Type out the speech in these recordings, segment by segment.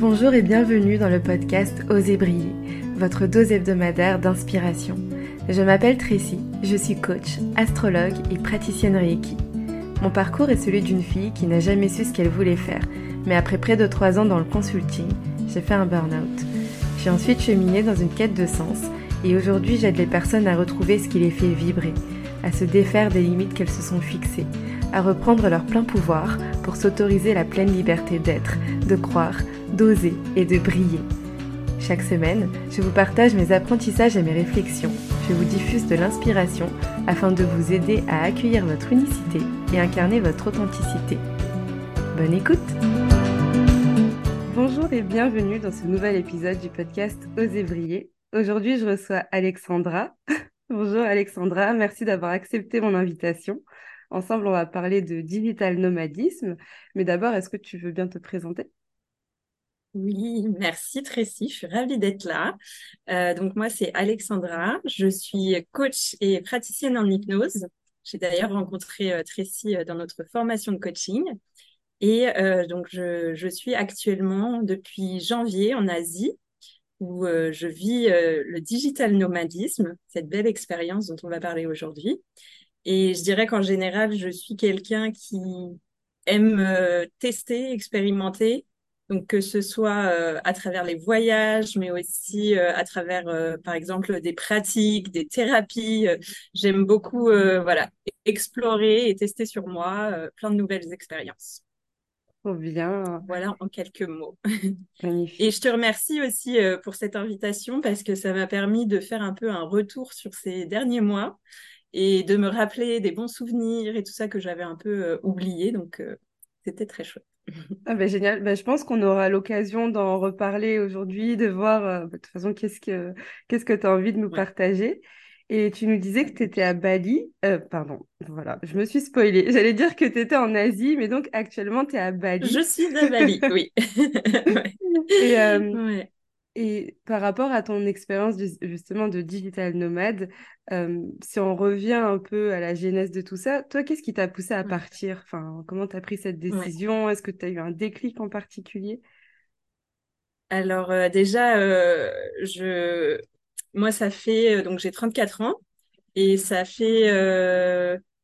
Bonjour et bienvenue dans le podcast Osez briller, votre dose hebdomadaire d'inspiration. Je m'appelle Tracy, je suis coach, astrologue et praticienne Reiki. Mon parcours est celui d'une fille qui n'a jamais su ce qu'elle voulait faire, mais après près de trois ans dans le consulting, j'ai fait un burn-out. J'ai ensuite cheminé dans une quête de sens et aujourd'hui j'aide les personnes à retrouver ce qui les fait vibrer, à se défaire des limites qu'elles se sont fixées, à reprendre leur plein pouvoir pour s'autoriser la pleine liberté d'être, de croire, d'oser et de briller. Chaque semaine, je vous partage mes apprentissages et mes réflexions. Je vous diffuse de l'inspiration afin de vous aider à accueillir votre unicité et incarner votre authenticité. Bonne écoute Bonjour et bienvenue dans ce nouvel épisode du podcast Oser briller. Aujourd'hui, je reçois Alexandra. Bonjour Alexandra, merci d'avoir accepté mon invitation. Ensemble, on va parler de digital nomadisme. Mais d'abord, est-ce que tu veux bien te présenter? Oui, merci Tracy, je suis ravie d'être là. Euh, donc moi, c'est Alexandra, je suis coach et praticienne en hypnose. J'ai d'ailleurs rencontré euh, Tracy euh, dans notre formation de coaching. Et donc, je, je, suis actuellement depuis janvier en Asie, où je vis le digital nomadisme, cette belle expérience dont on va parler aujourd'hui. Et je dirais qu'en général, je suis quelqu'un qui aime tester, expérimenter, donc que ce soit euh, à travers les voyages, mais aussi euh, à travers, euh, par exemple, des pratiques, des thérapies. J'aime beaucoup, voilà, explorer et tester sur moi plein de nouvelles expériences. Trop bien. Voilà en quelques mots. Magnifique. Et je te remercie aussi pour cette invitation parce que ça m'a permis de faire un peu un retour sur ces derniers mois et de me rappeler des bons souvenirs et tout ça que j'avais un peu oublié. Donc, c'était très chouette. Ah ben génial, ben, je pense qu'on aura l'occasion d'en reparler aujourd'hui, de voir euh, de toute façon qu'est-ce que qu'est-ce que tu as envie de nous partager. Et tu nous disais que tu étais à Bali. Euh, pardon, voilà, je me suis spoilée. J'allais dire que tu étais en Asie, mais donc actuellement tu es à Bali. Je suis à Bali, oui. Et, euh, et par rapport à ton expérience justement de digital nomade, euh, si on revient un peu à la genèse de tout ça, toi, qu'est-ce qui t'a poussé à partir? Enfin, Comment tu as pris cette décision? Est-ce que tu as eu un déclic en particulier? Alors euh, déjà, euh, je... moi, ça fait... donc j'ai 34 ans et ça fait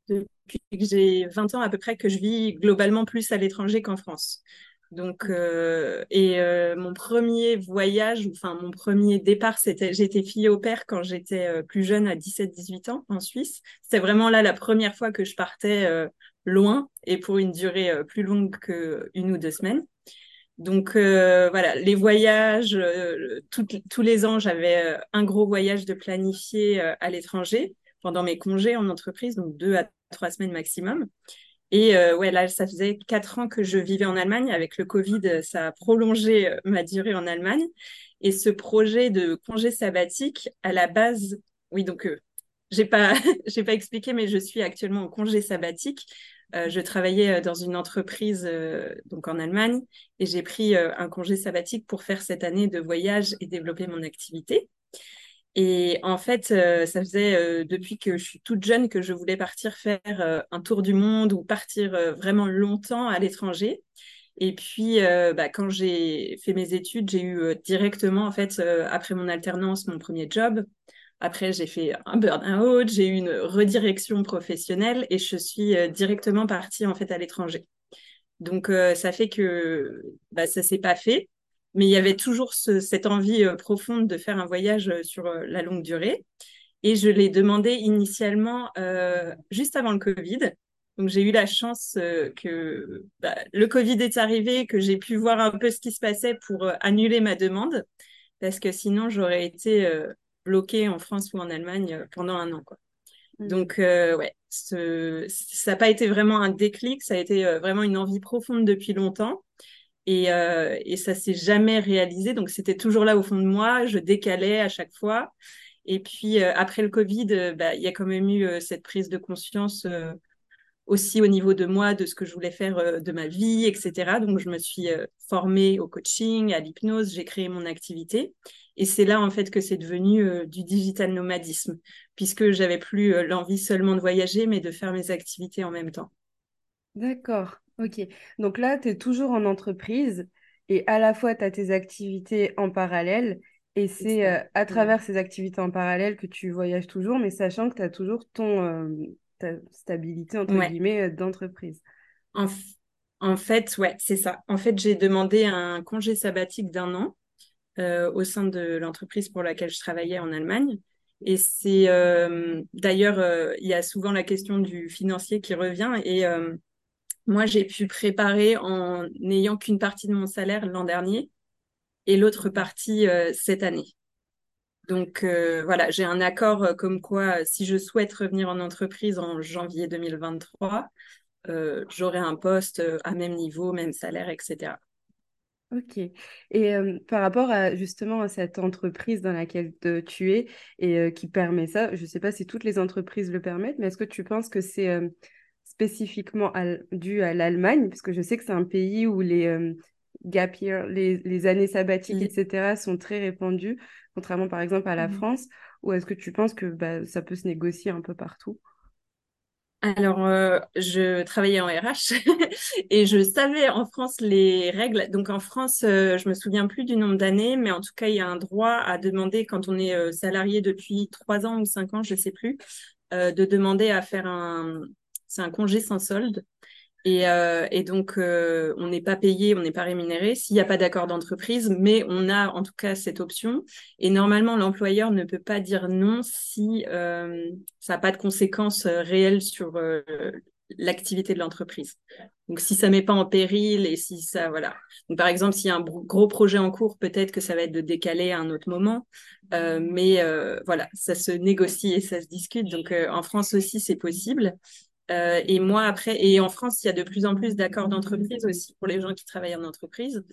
depuis que j'ai 20 ans à peu près que je vis globalement plus à l'étranger qu'en France. Donc, euh, et euh, mon premier voyage, enfin mon premier départ, c'était, j'étais fille au père quand j'étais euh, plus jeune, à 17-18 ans, en Suisse. C'était vraiment là la première fois que je partais loin et pour une durée plus longue qu'une ou deux semaines. Donc voilà, les voyages, tous les ans, j'avais un gros voyage de planifié à l'étranger pendant mes congés en entreprise, donc deux à trois semaines maximum. Et euh, ouais, là, ça faisait quatre ans que je vivais en Allemagne. Avec le Covid, ça a prolongé euh, ma durée en Allemagne. Et ce projet de congé sabbatique, à la base, oui, donc euh, j'ai pas, pas expliqué, mais je suis actuellement en congé sabbatique. je travaillais dans une entreprise donc en Allemagne et j'ai pris un congé sabbatique pour faire cette année de voyage et développer mon activité. Et en fait, euh, ça faisait euh, depuis que je suis toute jeune que je voulais partir faire euh, un tour du monde ou partir vraiment longtemps à l'étranger. Et puis, bah, quand j'ai fait mes études, j'ai eu directement, en fait, après mon alternance, mon premier job. Après, j'ai fait un burn-out, j'ai eu une redirection professionnelle et je suis directement partie, en fait, à l'étranger. Donc, ça fait que bah, ça s'est pas fait mais il y avait toujours cette envie euh, profonde de faire un voyage euh, sur euh, la longue durée. Et je l'ai demandé initialement juste avant le Covid. Donc j'ai eu la chance que bah, le Covid est arrivé, que j'ai pu voir un peu ce qui se passait pour annuler ma demande, parce que sinon j'aurais été bloquée en France ou en Allemagne pendant un an. Quoi. Mmh. Donc ouais, ça n'a pas été vraiment un déclic, ça a été vraiment une envie profonde depuis longtemps. Et, euh, et ça s'est jamais réalisé. Donc, c'était toujours là au fond de moi. Je décalais à chaque fois. Et puis, euh, après le Covid, euh, bah, il y a quand même eu euh, cette prise de conscience aussi au niveau de moi, de ce que je voulais faire de ma vie, etc. Donc, je me suis formée au coaching, à l'hypnose. J'ai créé mon activité. Et c'est là, en fait, que c'est devenu du digital nomadisme, puisque j'avais plus l'envie seulement de voyager, mais de faire mes activités en même temps. D'accord. Ok. Donc là, tu es toujours en entreprise et à la fois tu as tes activités en parallèle et c'est euh, à travers ces activités en parallèle que tu voyages toujours, mais sachant que tu as toujours ton, euh, ta stabilité, entre guillemets, euh, d'entreprise. En, en, fait, ouais, c'est ça. En fait, j'ai demandé un congé sabbatique d'un an au sein de l'entreprise pour laquelle je travaillais en Allemagne. Et c'est d'ailleurs, il y a souvent la question du financier qui revient. Et moi, j'ai pu préparer en n'ayant qu'une partie de mon salaire l'an dernier et l'autre partie euh, cette année. Donc euh, voilà, j'ai un accord euh, comme quoi si je souhaite revenir en entreprise en janvier 2023, j'aurai un poste à même niveau, même salaire, etc. Ok. Et par rapport à justement à cette entreprise dans laquelle tu es et qui permet ça, je ne sais pas si toutes les entreprises le permettent, mais est-ce que tu penses que c'est spécifiquement dû à l'Allemagne Parce que je sais que c'est un pays où les, gap year, les, années sabbatiques, mm. etc., sont très répandues, contrairement par exemple à la mm. France, ou est-ce que tu penses que bah, ça peut se négocier un peu partout? Alors, euh, je travaillais en RH et je savais en France les règles. Donc, en France, euh, je me souviens plus du nombre d'années, mais en tout cas, il y a un droit à demander quand on est euh, salarié depuis trois ans ou cinq ans, je sais plus, de demander à faire un, c'est un congé sans solde. Et, euh, donc, euh, on n'est pas payé, on n'est pas rémunéré s'il n'y a pas d'accord d'entreprise, mais on a en tout cas cette option. Et normalement, l'employeur ne peut pas dire non si euh, ça n'a pas de conséquences réelles sur l'activité de l'entreprise. Donc, si ça met pas en péril et si ça, voilà. Par exemple, s'il y a un gros projet en cours, peut-être que ça va être de décaler à un autre moment. Mais voilà, ça se négocie et ça se discute. Donc, en France aussi, c'est possible. Euh, et moi, après, et en France, il y a de plus en plus d'accords d'entreprise aussi pour les gens qui travaillent en entreprise.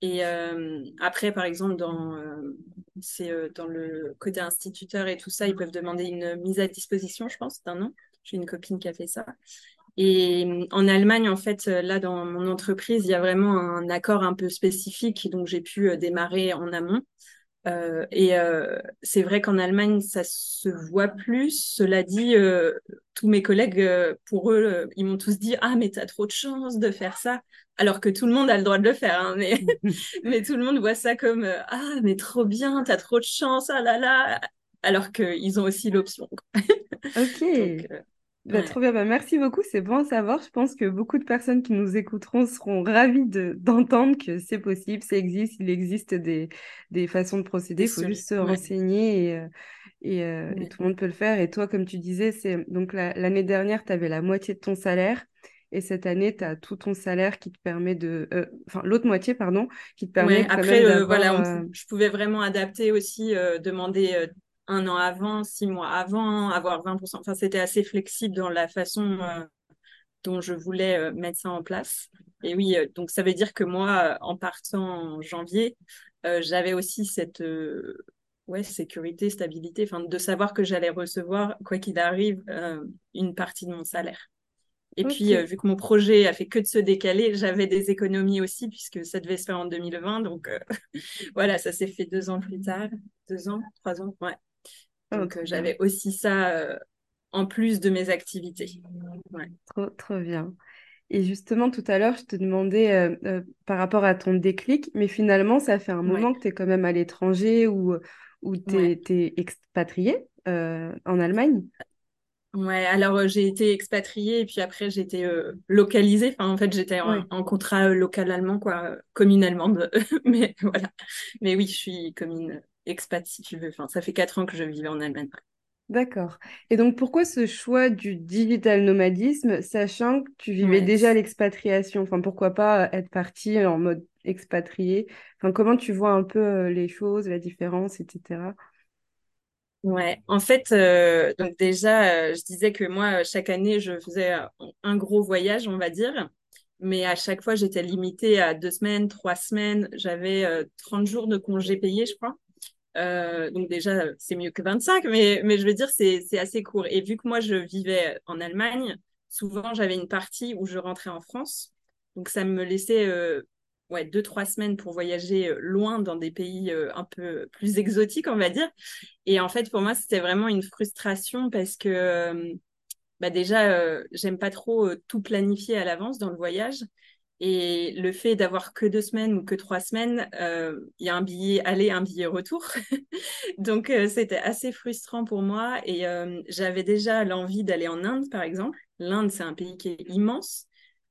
Et euh, après, par exemple, dans, euh, c'est, dans le côté instituteur et tout ça, ils peuvent demander une mise à disposition, je pense, d'un an. J'ai une copine qui a fait ça. Et en Allemagne, en fait, là, dans mon entreprise, il y a vraiment un accord un peu spécifique. Donc, j'ai pu démarrer en amont. Euh, et euh, c'est vrai qu'en Allemagne, ça se voit plus. Cela dit, euh, tous mes collègues, euh, pour eux, ils m'ont tous dit Ah, mais t'as trop de chance de faire ça. Alors que tout le monde a le droit de le faire. Hein, mais, mais tout le monde voit ça comme Ah, mais trop bien, t'as trop de chance, ah là là. Alors qu'ils ont aussi l'option. ok. Bah, trop bien, bah, merci beaucoup, c'est bon à savoir. Je pense que beaucoup de personnes qui nous écouteront seront ravies d'entendre que c'est possible, ça existe, il existe des, des façons de procéder, il faut juste se renseigner et, euh, et, euh, et, tout le monde peut le faire. Et toi, comme tu disais, c'est donc l'année dernière, tu avais la moitié de ton salaire. Et cette année, tu as tout ton salaire qui te permet de. Euh, enfin, l'autre moitié, pardon, qui te permet. après, voilà, je pouvais vraiment adapter aussi, demander un an avant, six mois avant, avoir 20%. Enfin, c'était assez flexible dans la façon euh, dont je voulais euh, mettre ça en place. Et oui, euh, donc ça veut dire que moi, en partant en janvier, j'avais aussi cette ouais, sécurité, stabilité, enfin, de savoir que j'allais recevoir, quoi qu'il arrive, une partie de mon salaire. Et puis, vu que mon projet a fait que de se décaler, j'avais des économies aussi, puisque ça devait se faire en 2020. Donc, voilà, ça s'est fait deux ans plus tard. Deux ans, trois ans, ouais. Donc, euh, j'avais aussi ça euh, en plus de mes activités. Trop, trop bien. Et justement, tout à l'heure, je te demandais euh, par rapport à ton déclic, mais finalement, ça fait un moment que tu es quand même à l'étranger ou, ou tu es, expatrié en Allemagne? Ouais, alors j'ai été expatriée et puis après j'ai été localisée. Enfin, en fait, j'étais en, contrat local allemand, quoi, commune allemande. mais voilà. Mais oui, je suis commune expat si tu veux. Enfin, ça fait quatre ans que je vivais en Allemagne. D'accord. Et donc, pourquoi ce choix du digital nomadisme, sachant que tu vivais déjà l'expatriation? Enfin, pourquoi pas être parti en mode expatrié Enfin, comment tu vois un peu euh, les choses, la différence, etc. Ouais, en fait, euh, donc déjà, euh, je disais que moi, chaque année, je faisais un gros voyage, on va dire. Mais à chaque fois, j'étais limitée à deux semaines, trois semaines. J'avais 30 jours de congés payés, je crois. Euh, donc déjà, c'est mieux que 25, mais, mais je veux dire, c'est assez court. Et vu que moi, je vivais en Allemagne, souvent, j'avais une partie où je rentrais en France. Donc ça me laissait euh, ouais, deux, trois semaines pour voyager euh, loin dans des pays euh, un peu plus exotiques, on va dire. Et en fait, pour moi, c'était vraiment une frustration parce que bah déjà, j'aime pas trop tout planifier à l'avance dans le voyage. Et le fait d'avoir que deux semaines ou que trois semaines, il y a un billet aller, un billet retour. Donc, c'était assez frustrant pour moi. Et j'avais déjà l'envie d'aller en Inde, par exemple. L'Inde, c'est un pays qui est immense.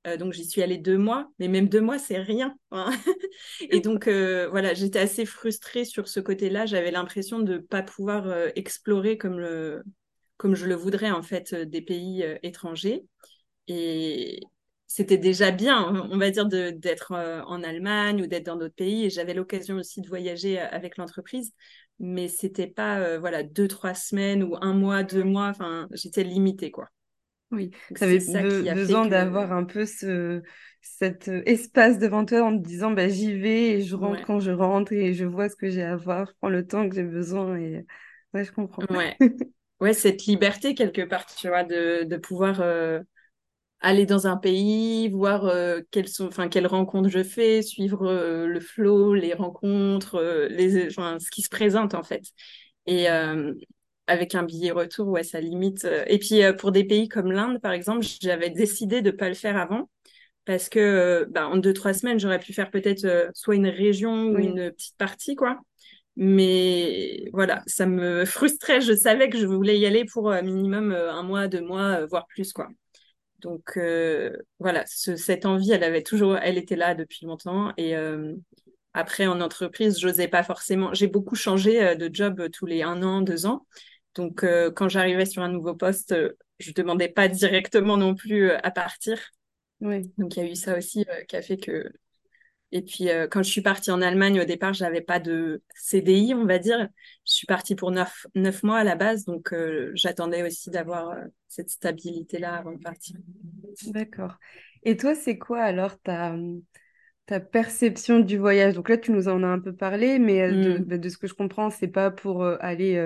Euh, donc j'y suis allée deux mois, mais même deux mois, c'est rien. Hein. et donc euh, voilà, j'étais assez frustrée sur ce côté-là. J'avais l'impression de ne pas pouvoir euh, explorer comme, le, comme je le voudrais en fait des pays étrangers. Et c'était déjà bien, on va dire, d'être en Allemagne ou d'être dans d'autres pays. Et j'avais l'occasion aussi de voyager avec l'entreprise, mais c'était pas voilà deux trois semaines ou un mois, deux mois. Enfin, j'étais limitée quoi. Oui, tu avais besoin d'avoir un peu ce, cet euh, espace devant toi en te disant bah, j'y vais et je rentre quand je rentre et je vois ce que j'ai à voir, je prends le temps que j'ai besoin et ouais, je comprends. Ouais. ouais, cette liberté quelque part, tu vois, de, de pouvoir euh, aller dans un pays, voir euh, quelles, sont, enfin, quelles rencontres je fais, suivre le flow, les rencontres, les, enfin, ce qui se présente en fait. Et, avec un billet retour, ouais, ça limite. Euh, et puis euh, pour des pays comme l'Inde, par exemple, j'avais décidé de ne pas le faire avant parce que euh, bah, en deux trois semaines, j'aurais pu faire peut-être soit une région ou une petite partie, quoi. Mais voilà, ça me frustrait. Je savais que je voulais y aller pour minimum un mois, deux mois, voire plus, quoi. Donc voilà, cette envie, elle avait toujours, elle était là depuis longtemps. Et après, en entreprise, j'osais pas forcément. J'ai beaucoup changé de job tous les un an, deux ans. Donc, euh, quand j'arrivais sur un nouveau poste, euh, je ne demandais pas directement non plus euh, à partir. Oui. Donc, il y a eu ça aussi qui a fait que. Et puis, quand je suis partie en Allemagne, au départ, je n'avais pas de CDI, on va dire. Je suis partie pour neuf, neuf mois à la base. Donc, j'attendais aussi d'avoir cette stabilité-là avant de partir. D'accord. Et toi, c'est quoi alors ta, ta perception du voyage? Donc là, tu nous en as un peu parlé, mais de, mmh. bah, de, ce que je comprends, c'est pas pour aller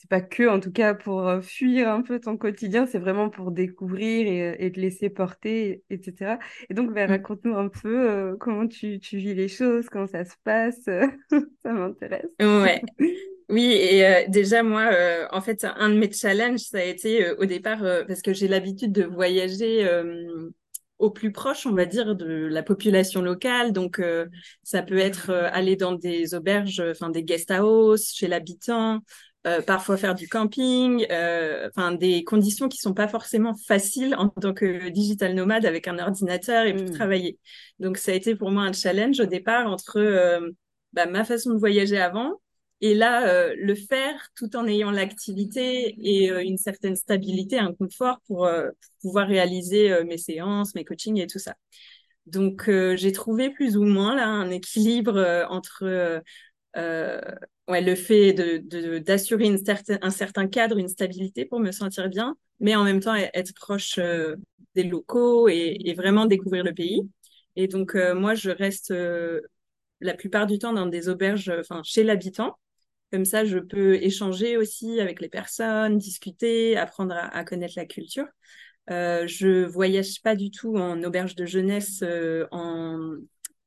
c'est pas que, en tout cas, pour fuir un peu ton quotidien, c'est vraiment pour découvrir et, et, te laisser porter, etc. Et donc, ben, mmh. raconte-nous un peu euh, comment tu, tu, vis les choses, comment ça se passe. ça m'intéresse. Ouais. Oui, et déjà, moi, en fait, un de mes challenges, ça a été au départ, parce que j'ai l'habitude de voyager au plus proche, on va dire, de la population locale. Donc, ça peut être aller dans des auberges, enfin des guest house, chez l'habitant, euh, parfois faire du camping, euh, enfin des conditions qui sont pas forcément faciles en tant que digital nomade avec un ordinateur et pour mmh. travailler. Donc ça a été pour moi un challenge au départ entre euh, bah, ma façon de voyager avant et là le faire tout en ayant l'activité et une certaine stabilité, un confort pour, pour pouvoir réaliser mes séances, mes coachings et tout ça. Donc j'ai trouvé plus ou moins là un équilibre entre euh, ouais, le fait d'assurer de, un certain cadre, une stabilité pour me sentir bien, mais en même temps être proche euh, des locaux et, vraiment découvrir le pays. Et donc, euh, moi, je reste la plupart du temps dans des auberges, enfin, chez l'habitant. Comme ça, je peux échanger aussi avec les personnes, discuter, apprendre à, à connaître la culture. Je voyage pas du tout en auberge de jeunesse, en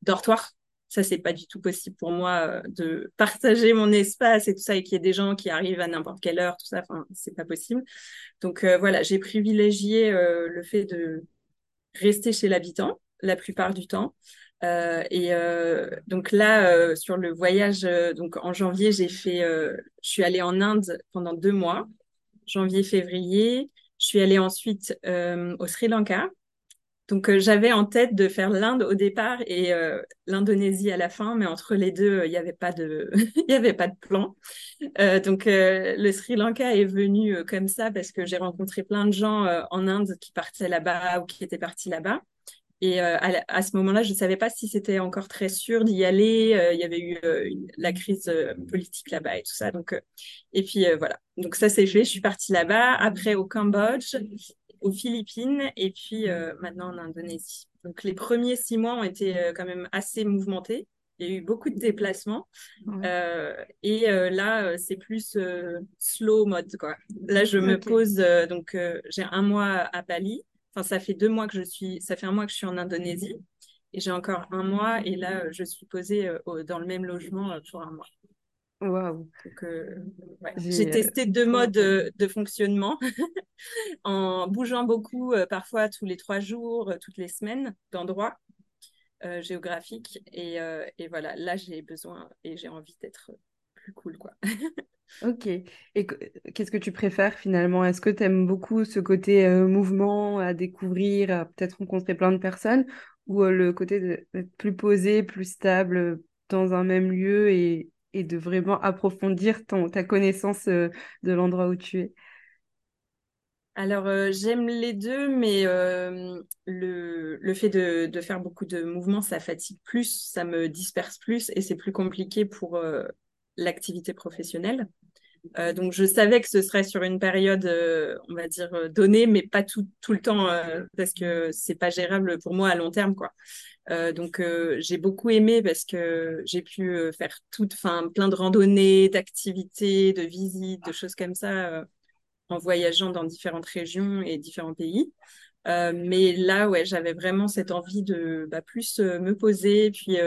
dortoir. Ça, c'est pas du tout possible pour moi euh, de partager mon espace et tout ça et qu'il y ait des gens qui arrivent à n'importe quelle heure, tout ça. Enfin, c'est pas possible. Donc euh, voilà, j'ai privilégié euh, le fait de rester chez l'habitant la plupart du temps. et donc là, sur le voyage, donc en janvier, j'ai fait, je suis allée en Inde pendant deux mois, janvier, février. Je suis allée ensuite au Sri Lanka donc euh, j'avais en tête de faire l'Inde au départ et euh, l'Indonésie à la fin, mais entre les deux, il n'y avait pas de, il avait pas de plan. Euh, donc le Sri Lanka est venu comme ça parce que j'ai rencontré plein de gens en Inde qui partaient là-bas ou qui étaient partis là-bas. Et à, ce moment-là, je ne savais pas si c'était encore très sûr d'y aller. il y avait eu la crise politique là-bas et tout ça. Donc, et puis voilà. Donc ça c'est fait. Je suis partie là-bas. Après au Cambodge aux Philippines et puis euh, maintenant en Indonésie. Donc les premiers six mois ont été euh, quand même assez mouvementés. Il y a eu beaucoup de déplacements. Euh, et là, c'est plus slow mode. Quoi. Là, je me pose. donc, j'ai un mois à Bali. Enfin, ça fait deux mois que je suis. Ça fait un mois que je suis en Indonésie. Et j'ai encore un mois. Et là, je suis posée dans le même logement pour un mois. Waouh. J'ai testé deux modes de fonctionnement en bougeant beaucoup, euh, parfois tous les trois jours, euh, toutes les semaines d'endroits. géographique. Et, et, voilà, là, j'ai besoin et j'ai envie d'être plus cool, quoi. Ok. Et qu'est-ce que tu préfères finalement? Est-ce que tu aimes beaucoup ce côté mouvement, à découvrir, à peut-être rencontrer plein de personnes, ou le côté d'être plus posé, plus stable dans un même lieu et, et de vraiment approfondir ton, ta connaissance de l'endroit où tu es alors, j'aime les deux, mais le, le, fait de, de, faire beaucoup de mouvements, ça fatigue plus, ça me disperse plus et c'est plus compliqué pour l'activité professionnelle. Euh, donc, je savais que ce serait sur une période, euh, on va dire, euh, donnée, mais pas tout, tout le temps, parce que c'est pas gérable pour moi à long terme, quoi. donc, j'ai beaucoup aimé parce que j'ai pu faire toute, enfin, plein de randonnées, d'activités, de visites, de choses comme ça, en voyageant dans différentes régions et différents pays. mais là, ouais, j'avais vraiment cette envie de bah, plus me poser, puis,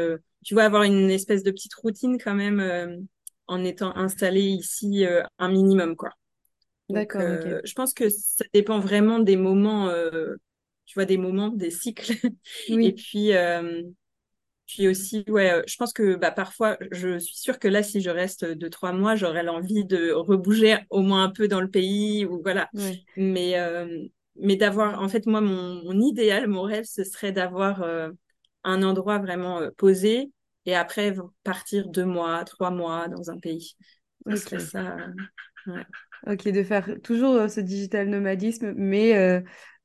tu vois, avoir une espèce de petite routine quand même en étant installé ici euh, un minimum, quoi. D'accord. Euh, je pense que ça dépend vraiment des moments, euh, tu vois, des moments, des cycles. Oui. Et puis, puis aussi, ouais, je pense que bah, parfois, je suis sûre que là, si je reste deux, trois mois, j'aurais l'envie de rebouger au moins un peu dans le pays, ou voilà. Mais, mais d'avoir, en fait, moi, mon, mon, idéal, mon rêve, ce serait d'avoir un endroit vraiment posé et après partir deux mois, trois mois dans un pays. Ok. Ça, Ok, de faire toujours euh, ce digital nomadisme, mais euh,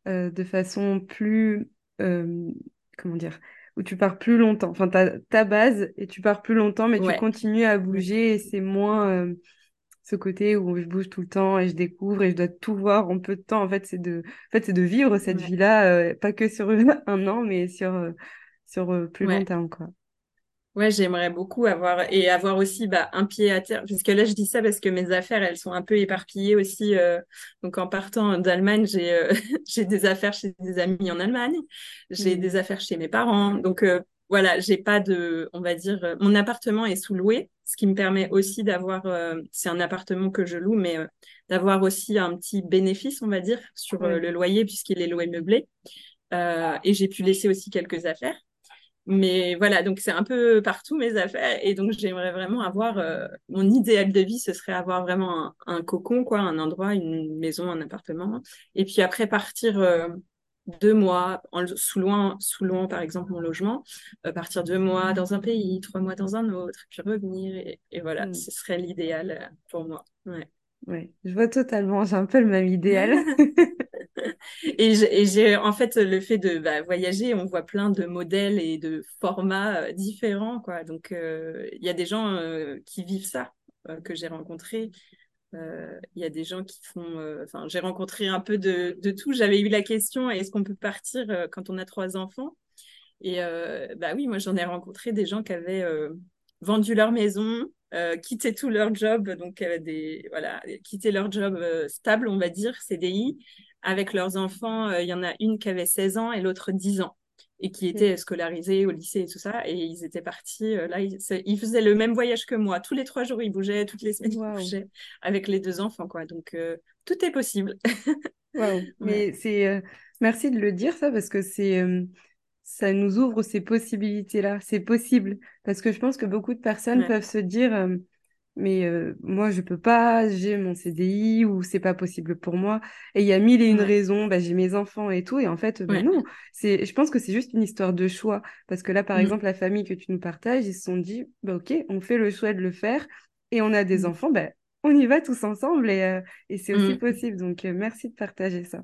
euh, de façon plus, comment dire, où tu pars plus longtemps. Enfin, ta, ta base et tu pars plus longtemps, mais tu continues à bouger et c'est moins ce côté où je bouge tout le temps et je découvre et je dois tout voir en peu de temps. En fait, c'est de, en fait, c'est de vivre cette vie-là, pas que sur un an, mais sur, sur plus long terme, quoi. Ouais, j'aimerais beaucoup avoir et avoir aussi bah, un pied à terre. Parce que là, je dis ça parce que mes affaires, elles sont un peu éparpillées aussi. Euh, donc, en partant d'Allemagne, j'ai euh, j'ai des affaires chez des amis en Allemagne, j'ai mmh. des affaires chez mes parents. Donc, euh, voilà, j'ai pas de, on va dire, mon appartement est sous-loué, ce qui me permet aussi d'avoir, c'est un appartement que je loue, mais d'avoir aussi un petit bénéfice, on va dire, sur le loyer puisqu'il est loué meublé. et j'ai pu laisser aussi quelques affaires. Mais voilà, donc c'est un peu partout mes affaires. Et donc j'aimerais vraiment avoir, euh, mon idéal de vie, ce serait avoir vraiment un, cocon, quoi, un endroit, une maison, un appartement. Et puis après partir euh, deux mois, en, sous, loin, sous loin par exemple mon logement, euh, partir deux mois dans un pays, trois mois dans un autre, puis revenir. Et, voilà, mm. ce serait l'idéal pour moi. Ouais. Ouais, je vois totalement, j'ai un peu le même idéal. et j'ai en fait le fait de bah, voyager, on voit plein de modèles et de formats euh, différents, quoi. Donc euh, il y a des gens euh, qui vivent ça que j'ai rencontrés. Il y a des gens qui font. Enfin, j'ai rencontré un peu de, de tout. J'avais eu la question est-ce qu'on peut partir quand on a trois enfants? Et bah oui, moi j'en ai rencontré des gens qui avaient vendu leur maison, euh, tout leur job, donc euh, des, voilà, leur job stable, on va dire, CDI, avec leurs enfants. Il y en a une qui avait 16 ans et l'autre 10 ans et qui étaient scolarisés au lycée et tout ça. Et ils étaient partis, là, ils, faisaient le même voyage que moi. Tous les trois jours, ils bougeaient, toutes les semaines, ils bougeaient avec les deux enfants, quoi. Donc, tout est possible. Mais c'est... merci de le dire, ça, parce que c'est ça nous ouvre ces possibilités-là. C'est possible. Parce que je pense que beaucoup de personnes peuvent se dire euh, Mais euh, moi, je peux pas, j'ai mon CDI ou c'est pas possible pour moi. Et il y a mille et une raisons. Bah, j'ai mes enfants et tout. Et en fait, bah, non. C'est, je pense que c'est juste une histoire de choix. Parce que là, par mmh. exemple, la famille que tu nous partages, ils se sont dit bah, Ok, on fait le choix de le faire et on a des mmh. enfants. Bah, on y va tous ensemble et, euh, et c'est aussi mmh. possible. Donc, merci de partager ça.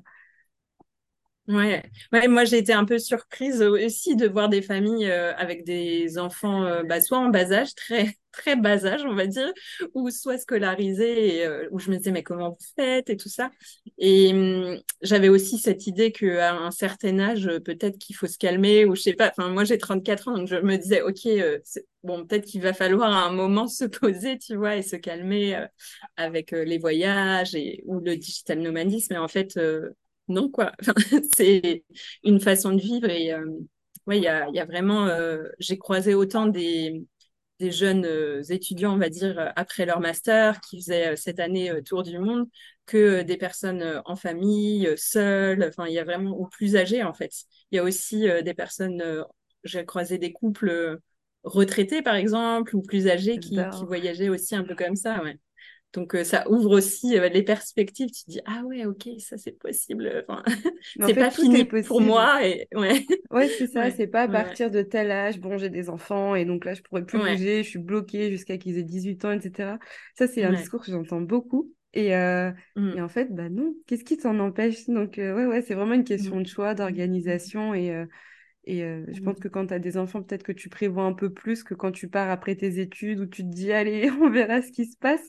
Ouais. ouais, moi j'ai été un peu surprise aussi de voir des familles euh, avec des enfants euh, bah, soit en bas âge, très très bas âge on va dire, ou soit scolarisés, et, euh, où je me disais mais comment vous faites et tout ça. Et hum, j'avais aussi cette idée qu'à un certain âge peut-être qu'il faut se calmer ou je sais pas. Enfin moi j'ai 34 ans donc je me disais ok bon peut-être qu'il va falloir à un moment se poser tu vois et se calmer avec les voyages et ou le digital nomadisme. Et en fait non, quoi. c'est une façon de vivre. Et euh, ouais, il y a, y a, vraiment. Euh, j'ai croisé autant des, des jeunes euh, étudiants, on va dire, après leur master, qui faisaient cette année tour du monde, que des personnes en famille, seules. Enfin, il y a vraiment, ou plus âgées, en fait. Il y a aussi des personnes j'ai croisé des couples retraités, par exemple, ou plus âgés qui, qui, voyageaient aussi un peu comme ça. Ouais. Donc, euh, ça ouvre aussi euh, les perspectives. Tu te dis, ah ouais, ok, ça c'est possible. Enfin, c'est pas fini pour moi. Et... Ouais, ouais c'est ça. c'est pas à partir de tel âge, bon, j'ai des enfants et donc là, je pourrais plus bouger, je suis bloquée jusqu'à qu'ils aient 18 ans, etc. Ça, c'est un discours que j'entends beaucoup. Et, euh, mmh. et, en fait, bah non, qu'est-ce qui t'en empêche? Donc, ouais, ouais, c'est vraiment une question mmh. de choix, d'organisation et et euh, je pense mmh. que quand tu as des enfants, peut-être que tu prévois un peu plus que quand tu pars après tes études où tu te dis, allez, on verra ce qui se passe.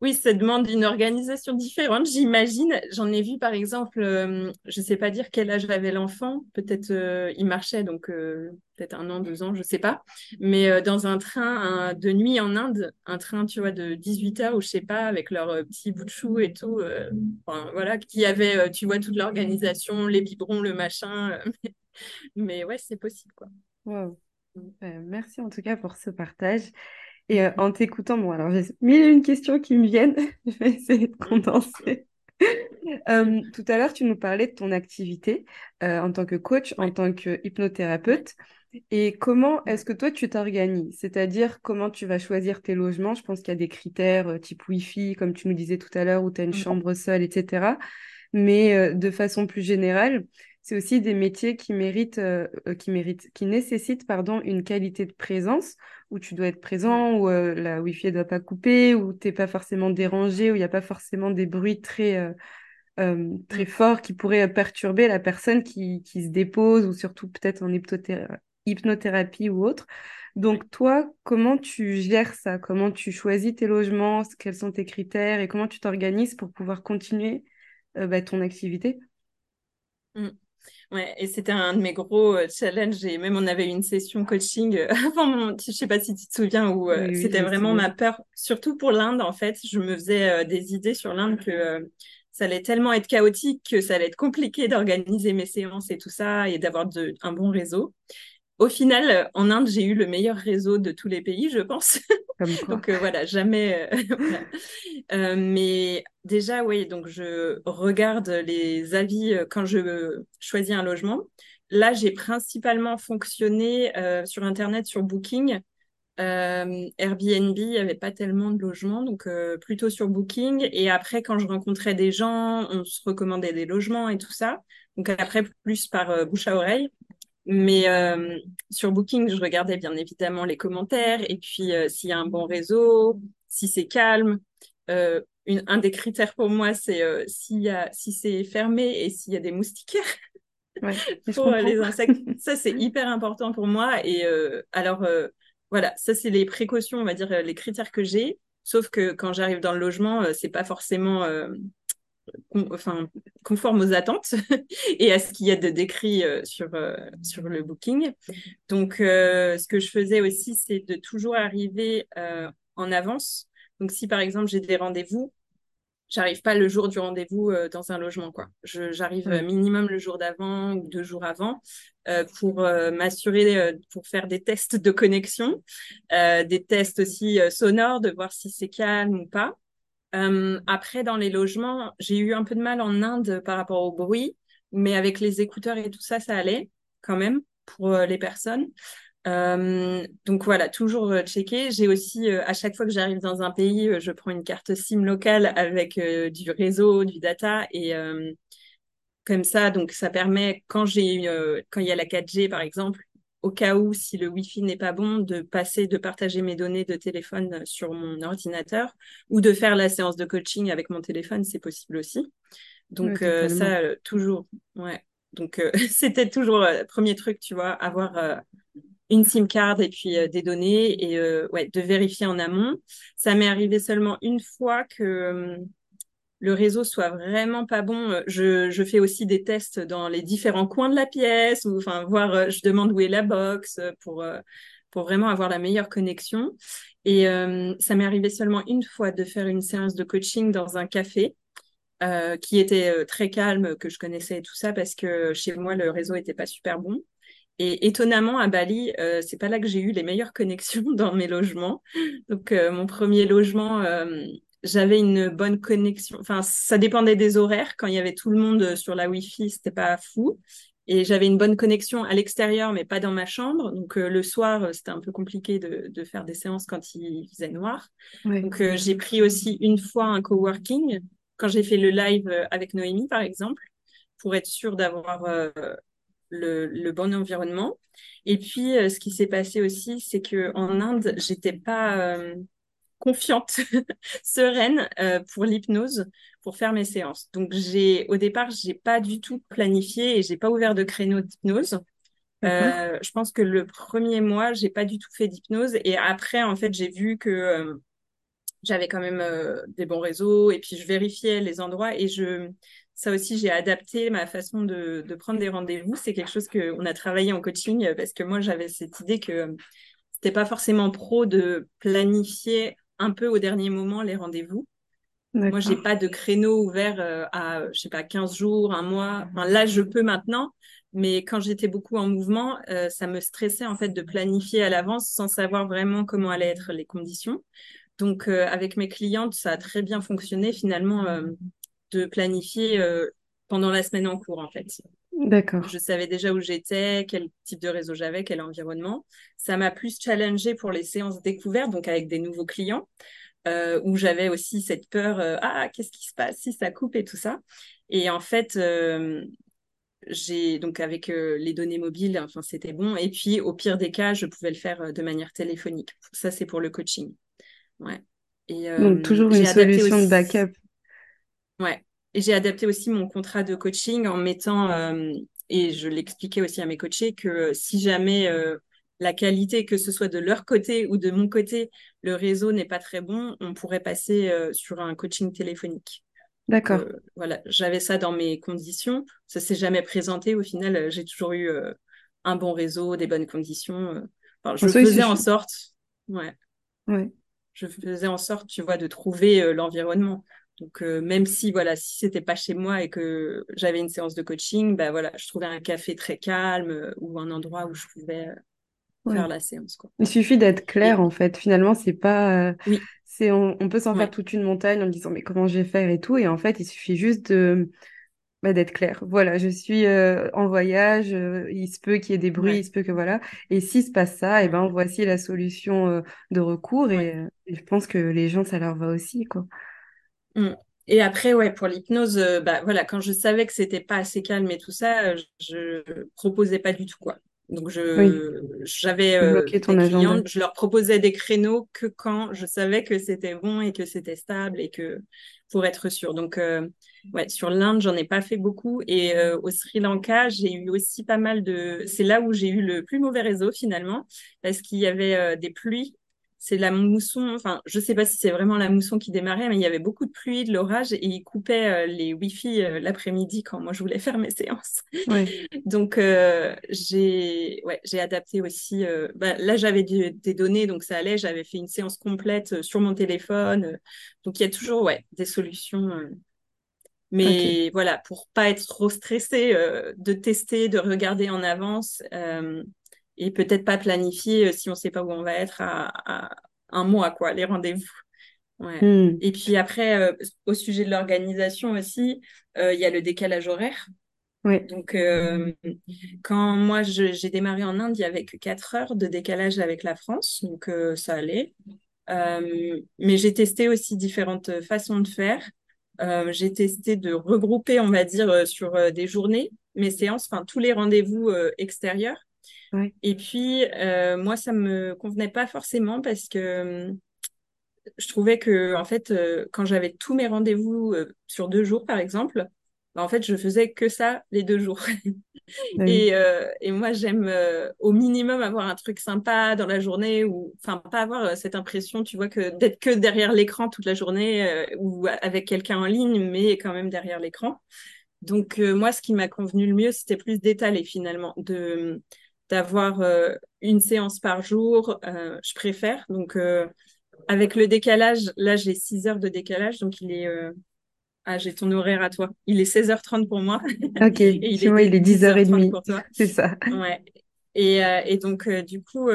oui, ça demande une organisation différente, j'imagine. J'en ai vu, par exemple, euh, je ne sais pas dire quel âge avait l'enfant. Peut-être euh, il marchait, donc peut-être un an, deux ans, je ne sais pas. Mais dans un train de nuit en Inde, un train, tu vois, de 18 heures ou je ne sais pas, avec leur petit bout de chou et tout. voilà, qui avait, tu vois, toute l'organisation, les biberons, le machin. Mais ouais, c'est possible, quoi. Mm. Euh, merci en tout cas pour ce partage. Et euh, en t'écoutant, bon, alors j'ai mille et une questions qui me viennent. Je vais essayer de mm. condenser. Euh, tout à l'heure, tu nous parlais de ton activité en tant que coach, en tant que hypnothérapeute. Et comment est-ce que toi, tu t'organises? C'est-à-dire comment tu vas choisir tes logements? Je pense qu'il y a des critères type Wi-Fi, comme tu nous disais tout à l'heure, où tu as une mm. chambre seule, etc. Mais de façon plus générale, c'est aussi des métiers qui méritent, euh, euh, qui méritent, qui nécessitent pardon, une qualité de présence où tu dois être présent, où euh, la Wi-Fi ne doit pas couper, où tu n'es pas forcément dérangé, où il n'y a pas forcément des bruits très, très forts qui pourraient perturber la personne qui, qui se dépose ou surtout peut-être en hypnothérapie ou autre. Donc toi, comment tu gères ça? Comment tu choisis tes logements? Quels sont tes critères? Et comment tu t'organises pour pouvoir continuer bah, ton activité? Mmh. Ouais, et c'était un de mes gros euh, challenges. Et même, on avait une session coaching euh, avant mon. Je sais pas si tu te souviens, où euh, c'était vraiment ma peur, surtout pour l'Inde, en fait. Je me faisais des idées sur l'Inde que ça allait tellement être chaotique que ça allait être compliqué d'organiser mes séances et tout ça et d'avoir un bon réseau. Au final, en Inde, j'ai eu le meilleur réseau de tous les pays, je pense. donc euh, voilà, jamais. Euh, euh, mais déjà, oui, donc je regarde les avis quand je choisis un logement. Là, j'ai principalement fonctionné sur Internet, sur Booking. Airbnb, il n'y avait pas tellement de logements, donc plutôt sur Booking. Et après, quand je rencontrais des gens, on se recommandait des logements et tout ça. Donc après, plus par bouche à oreille. Mais euh, sur Booking, je regardais bien évidemment les commentaires et puis euh, s'il y a un bon réseau, si c'est calme. Euh, une, un des critères pour moi, c'est s'il si c'est fermé et s'il y a des moustiquaires pour les insectes. ça, c'est hyper important pour moi. Et alors, voilà, ça, c'est les précautions, on va dire, les critères que j'ai. Sauf que quand j'arrive dans le logement, c'est pas forcément enfin, conforme aux attentes et à ce qu'il y a de décrit euh, sur, euh, sur le booking. Donc, euh, ce que je faisais aussi, c'est de toujours arriver en avance. Donc, si par exemple j'ai des rendez-vous, j'arrive pas le jour du rendez-vous dans un logement. quoi. J'arrive minimum le jour d'avant ou deux jours avant pour m'assurer, pour faire des tests de connexion, des tests aussi sonores, de voir si c'est calme ou pas. Euh, après, dans les logements, j'ai eu un peu de mal en Inde par rapport au bruit, mais avec les écouteurs et tout ça, ça allait quand même pour euh, les personnes. Euh, donc voilà, toujours checker. J'ai aussi, à chaque fois que j'arrive dans un pays, je prends une carte SIM locale avec du réseau, du data et comme ça, donc ça permet quand j'ai quand il y a la 4G par exemple, au cas où, si le Wi-Fi n'est pas bon, de passer, de partager mes données de téléphone sur mon ordinateur ou de faire la séance de coaching avec mon téléphone, c'est possible aussi. Donc euh, ça, euh, toujours, ouais. Donc euh, c'était toujours le premier truc, tu vois, avoir une SIM card et puis des données et ouais, de vérifier en amont. Ça m'est arrivé seulement une fois que le réseau soit vraiment pas bon. Euh, je, je, fais aussi des tests dans les différents coins de la pièce, ou enfin voir, euh, je demande où est la box euh, pour pour vraiment avoir la meilleure connexion. Et ça m'est arrivé seulement une fois de faire une séance de coaching dans un café. qui était très calme, que je connaissais et tout ça, parce que chez moi, le réseau était pas super bon. Et étonnamment, à Bali, euh, c'est pas là que j'ai eu les meilleures connexions dans mes logements. Donc, mon premier logement, j'avais une bonne connexion. Enfin, ça dépendait des horaires. Quand il y avait tout le monde sur la Wi-Fi, c'était pas fou. Et j'avais une bonne connexion à l'extérieur, mais pas dans ma chambre. Donc le soir, c'était un peu compliqué de, de, faire des séances quand il faisait noir. Donc j'ai pris aussi une fois un coworking quand j'ai fait le live avec Noémie, par exemple, pour être sûre d'avoir le, le, bon environnement. Et puis, ce qui s'est passé aussi, c'est que en Inde, j'étais pas confiante, sereine euh, pour l'hypnose, pour faire mes séances. Donc j'ai, au départ, j'ai pas du tout planifié et j'ai pas ouvert de créneau d'hypnose. Euh, je pense que le premier mois, j'ai pas du tout fait d'hypnose et après, en fait, j'ai vu que euh, j'avais quand même des bons réseaux et puis je vérifiais les endroits et je, ça aussi, j'ai adapté ma façon de, de prendre des rendez-vous. C'est quelque chose qu'on a travaillé en coaching parce que moi, j'avais cette idée que c'était pas forcément pro de planifier un peu au dernier moment les rendez-vous. Moi, j'ai pas de créneau ouvert euh, à, je sais pas, 15 jours, un mois. là, je peux maintenant, mais quand j'étais beaucoup en mouvement, euh, ça me stressait en fait de planifier à l'avance sans savoir vraiment comment allaient être les conditions. Donc, euh, avec mes clientes, ça a très bien fonctionné finalement de planifier pendant la semaine en cours en fait. D'accord. Je savais déjà où j'étais, quel type de réseau j'avais, quel environnement. Ça m'a plus challengé pour les séances découvertes, donc avec des nouveaux clients, euh, où j'avais aussi cette peur, euh, ah, qu'est-ce qui se passe si ça coupe et tout ça? Et en fait, euh, j'ai donc avec les données mobiles, enfin c'était bon. Et puis au pire des cas, je pouvais le faire de manière téléphonique. Ça, c'est pour le coaching. Ouais. Et, donc toujours une solution de backup. Ouais. Et j'ai adapté aussi mon contrat de coaching en mettant, euh, et je l'expliquais aussi à mes coachés, que si jamais euh, la qualité, que ce soit de leur côté ou de mon côté, le réseau n'est pas très bon, on pourrait passer euh, sur un coaching téléphonique. D'accord. voilà, j'avais ça dans mes conditions. Ça s'est jamais présenté. Au final, j'ai toujours eu un bon réseau, des bonnes conditions. je faisais en sorte, ouais. ouais. Je faisais en sorte, tu vois, de trouver l'environnement. Donc euh, même si voilà, si c'était pas chez moi et que j'avais une séance de coaching, bah voilà, je trouvais un café très calme euh, ou un endroit où je pouvais euh, faire la séance. Quoi. Il suffit d'être clair en fait. Finalement, c'est pas. Oui. C'est on, peut s'en faire toute une montagne en disant mais comment je vais faire et tout. Et en fait, il suffit juste de bah, d'être clair. Voilà, je suis en voyage, il se peut qu'il y ait des bruits, il se peut que voilà. Et s'il se passe ça, et ben voici la solution de recours. Et, et, je pense que les gens, ça leur va aussi, quoi. Mm. Et après, ouais, pour l'hypnose, euh, bah voilà, quand je savais que c'était pas assez calme et tout ça, euh, je, proposais pas du tout quoi. Donc je j'avais euh, je leur proposais des créneaux que quand je savais que c'était bon et que c'était stable et que pour être sûr. Donc ouais, sur l'Inde, j'en ai pas fait beaucoup et au Sri Lanka, j'ai eu aussi pas mal de c'est là où j'ai eu le plus mauvais réseau finalement parce qu'il y avait des pluies c'est la mousson, enfin, je sais pas si c'est vraiment la mousson qui démarrait, mais il y avait beaucoup de pluie, de l'orage, et il coupait euh, les Wi-Fi euh, l'après-midi quand moi je voulais faire mes séances. donc, euh, j'ai ouais, adapté aussi. Bah, là, j'avais des données, donc ça allait. J'avais fait une séance complète sur mon téléphone. donc, il y a toujours ouais, des solutions. mais voilà, pour pas être trop stressé, de tester, de regarder en avance et peut-être pas planifier euh, si on sait pas où on va être à, un mois, quoi, les rendez-vous. Ouais. Hmm. Et puis après, euh, au sujet de l'organisation aussi, euh, il y a le décalage horaire. Donc, quand moi j'ai démarré en Inde, il y avait que 4 heures de décalage avec la France, donc ça allait. mais j'ai testé aussi différentes façons de faire. j'ai testé de regrouper, on va dire, sur des journées mes séances, enfin tous les rendez-vous extérieurs et puis, euh, moi, ça me convenait pas forcément parce que euh, je trouvais que, en fait, euh, quand j'avais tous mes rendez-vous sur deux jours, par exemple, bah, en fait, je faisais que ça les deux jours. et, et, moi, j'aime au minimum avoir un truc sympa dans la journée ou, enfin, pas avoir cette impression, tu vois, que d'être que derrière l'écran toute la journée ou avec quelqu'un en ligne, mais quand même derrière l'écran. Donc, moi, ce qui m'a convenu le mieux, c'était plus d'étaler finalement, de d'avoir euh, une séance par jour, euh, je préfère. Donc, euh, avec le décalage, là, j'ai 6 heures de décalage, donc il est... Ah, j'ai ton horaire à toi. Il est 16h30 pour moi. Ok, et il, est, il est 10h30 pour toi. C'est ça. Ouais. Et, et donc, du coup,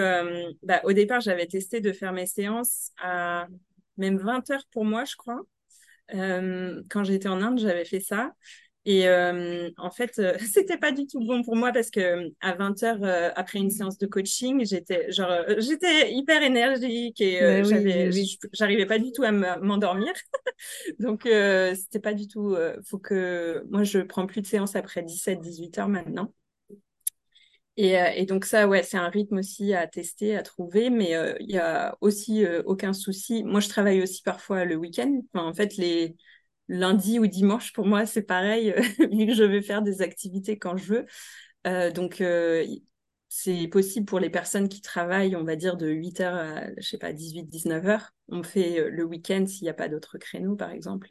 bah, au départ, j'avais testé de faire mes séances à même 20 heures pour moi, je crois. quand j'étais en Inde, j'avais fait ça. Et euh, en fait, euh, c'était pas du tout bon pour moi parce que à 20 heures euh, après une séance de coaching, j'étais genre euh, j'étais hyper énergique et Bah oui, j'avais oui, oui. j'arrivais pas du tout à m'endormir. Donc c'était pas du tout faut que moi je prends plus de séances après 17 18 heures maintenant. Et, et, donc ça, ouais, c'est un rythme aussi à tester, à trouver, mais il y a aussi aucun souci. Moi, je travaille aussi parfois le week-end. Enfin, en fait, les, lundi ou dimanche, pour moi, c'est pareil, euh, vu que je vais faire des activités quand je veux. Euh, donc, euh, c'est possible pour les personnes qui travaillent, on va dire, de 8h à, je sais pas, 18, 19h. On fait le week-end s'il n'y a pas d'autres créneaux, par exemple.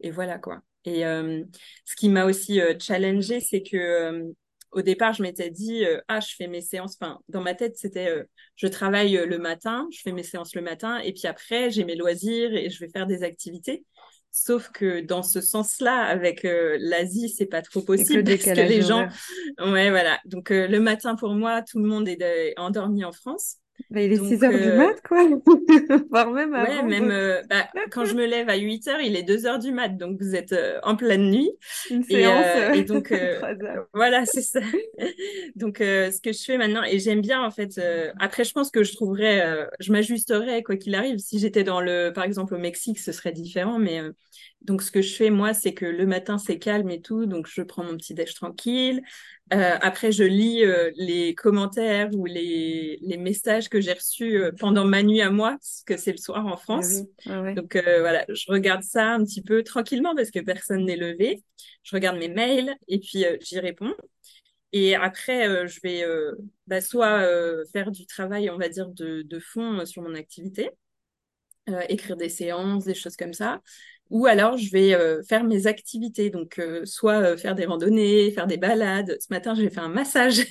Et, voilà, quoi. Et ce qui m'a aussi challengé, c'est que au départ, je m'étais dit, ah, je fais mes séances. Enfin, dans ma tête, c'était, je travaille le matin, je fais mes séances le matin, et puis après, j'ai mes loisirs et je vais faire des activités. Sauf que dans ce sens-là, avec euh, l'Asie, c'est pas trop possible parce que les gens, ouais, voilà. Donc euh, le matin pour moi, tout le monde est endormi en France. Bah, il est 6 heures du euh, mat, quoi. Voire même avant. Ouais, même euh, bah, quand je me lève à 8 heures, il est 2 heures du mat. Donc, vous êtes euh, en pleine nuit. Une et, séance. et donc, voilà, c'est ça. donc, ce que je fais maintenant, et j'aime bien, en fait, après, je pense que je trouverais, je m'ajusterais, quoi qu'il arrive. Si j'étais dans le, par exemple, au Mexique, ce serait différent. Mais donc, ce que je fais, moi, c'est que le matin, c'est calme et tout. Donc, je prends mon petit déj tranquille. Euh, après, je lis euh, les commentaires ou les, les messages que j'ai reçus euh, pendant ma nuit à moi, parce que c'est le soir en France. Donc voilà, je regarde ça un petit peu tranquillement parce que personne n'est levé. Je regarde mes mails et puis j'y réponds. Et après, je vais bah, soit faire du travail, on va dire, de, de fond sur mon activité, écrire des séances, des choses comme ça ou alors je vais euh, faire mes activités, donc euh, soit euh, faire des randonnées, faire des balades. Ce matin, j'ai fait un massage.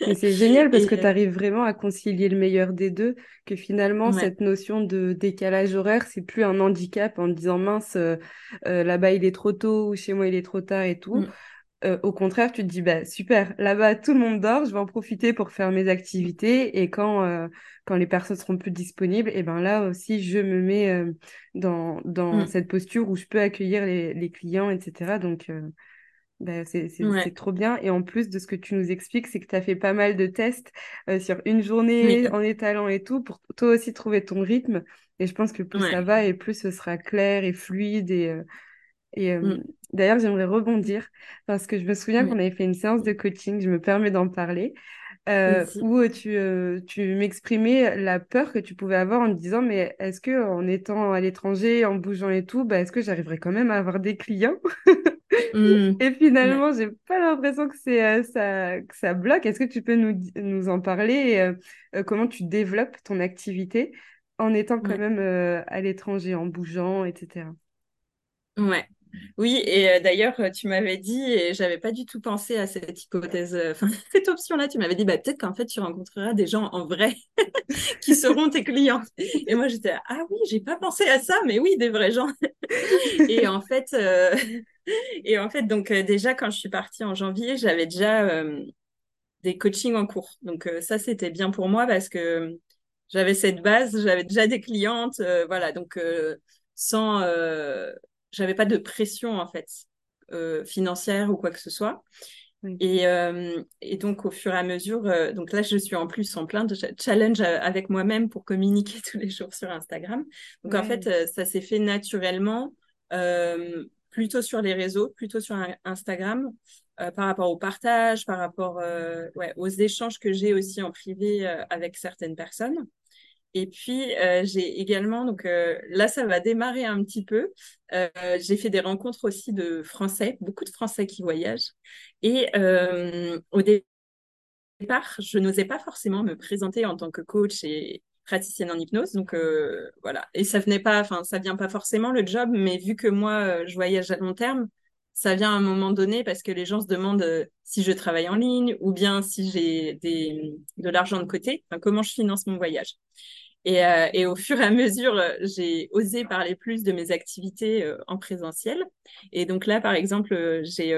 c'est génial parce que tu arrives vraiment à concilier le meilleur des deux, que finalement cette notion de décalage horaire, c'est plus un handicap en disant mince, là-bas il est trop tôt ou chez moi il est trop tard et tout. Mm. Au contraire, tu te dis, bah, super, là-bas, tout le monde dort, je vais en profiter pour faire mes activités. Et quand, quand les personnes seront plus disponibles, et ben là aussi, je me mets euh, dans, dans mm. cette posture où je peux accueillir les, les clients, etc. Donc, bah, c'est trop bien. Et en plus de ce que tu nous expliques, c'est que tu as fait pas mal de tests sur une journée en étalant et tout, pour toi aussi trouver ton rythme. Et je pense que plus ça va et plus ce sera clair et fluide et et euh, mm. d'ailleurs, j'aimerais rebondir parce que je me souviens qu'on avait fait une séance de coaching, je me permets d'en parler, euh, où euh, tu, tu m'exprimais la peur que tu pouvais avoir en te disant, mais est-ce que en étant à l'étranger, en bougeant et tout, bah, est-ce que j'arriverai quand même à avoir des clients? Mm. Et finalement, j'ai pas l'impression que c'est ça, que ça bloque. Est-ce que tu peux nous, nous en parler et, comment tu développes ton activité en étant quand même à l'étranger, en bougeant, etc. Ouais. Oui, et euh, d'ailleurs, euh, tu m'avais dit, et j'avais pas du tout pensé à cette hypothèse, euh, cette option-là, tu m'avais dit, bah, peut-être qu'en fait, tu rencontreras des gens en vrai qui seront tes clients. Et moi, j'étais, ah oui, j'ai pas pensé à ça, mais oui, des vrais gens. et en fait, et en fait, donc, déjà, quand je suis partie en janvier, j'avais déjà des coachings en cours. Donc, ça, c'était bien pour moi parce que j'avais cette base, j'avais déjà des clientes, voilà, donc, sans j'avais pas de pression en fait euh, financière ou quoi que ce soit. Et, euh, et, donc au fur et à mesure, euh, donc là je suis en plus en plein de challenge avec moi-même pour communiquer tous les jours sur Instagram. Donc en fait ça s'est fait naturellement, plutôt sur les réseaux, plutôt sur Instagram, par rapport au partage, par rapport ouais, aux échanges que j'ai aussi en privé avec certaines personnes. Et puis, euh, j'ai également, donc euh, là, ça va démarrer un petit peu. Euh, j'ai fait des rencontres aussi de Français, beaucoup de Français qui voyagent. Et au départ, je n'osais pas forcément me présenter en tant que coach et praticienne en hypnose. Donc voilà. Et ça venait pas, enfin, ça vient pas forcément le job, mais vu que moi, je voyage à long terme, ça vient à un moment donné parce que les gens se demandent si je travaille en ligne ou bien si j'ai de l'argent de côté, comment je finance mon voyage. Et, euh, au fur et à mesure, euh, j'ai osé parler plus de mes activités euh, en présentiel. Et donc là, par exemple, j'ai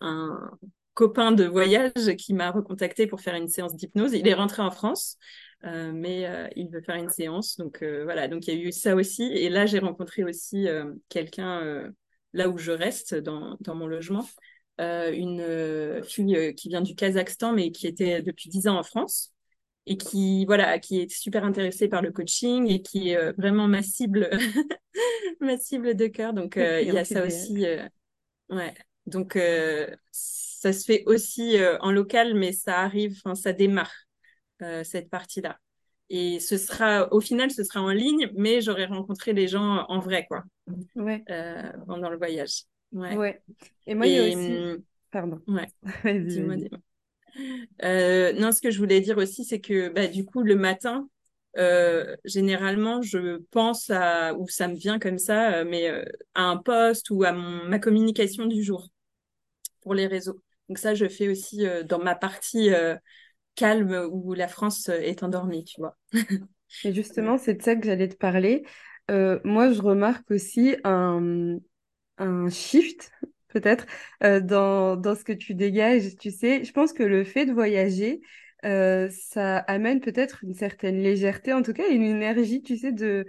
un copain de voyage qui m'a recontacté pour faire une séance d'hypnose. Il est rentré en France, mais il veut faire une séance. Donc voilà, donc il y a eu ça aussi. Et là, j'ai rencontré aussi quelqu'un là où je reste dans, dans mon logement, une fille qui vient du Kazakhstan, mais qui était depuis dix ans en France et qui voilà qui est super intéressée par le coaching et qui est vraiment ma cible ma cible de cœur. Donc il y a ça aussi ouais. Donc ça se fait aussi en local mais ça arrive enfin ça démarre cette partie là et ce sera, au final, ce sera en ligne, mais j'aurai rencontré les gens en vrai, quoi. Ouais. Euh, pendant le voyage. Ouais. ouais. Et moi, il y a aussi. Hum, Pardon. Ouais. dis-moi, dis-moi. Euh, non, ce que je voulais dire aussi, c'est que bah, du coup, le matin, euh, généralement, je pense à, ou ça me vient comme ça, mais à un poste ou à mon, ma communication du jour pour les réseaux. Donc ça, je fais aussi dans ma partie calme où la France est endormie, tu vois. Et justement, c'est de ça que j'allais te parler. Euh, moi, je remarque aussi un, un shift, peut-être, euh, dans, dans ce que tu dégages. Tu sais, je pense que le fait de voyager, euh, ça amène peut-être une certaine légèreté, en tout cas une énergie, tu sais, de,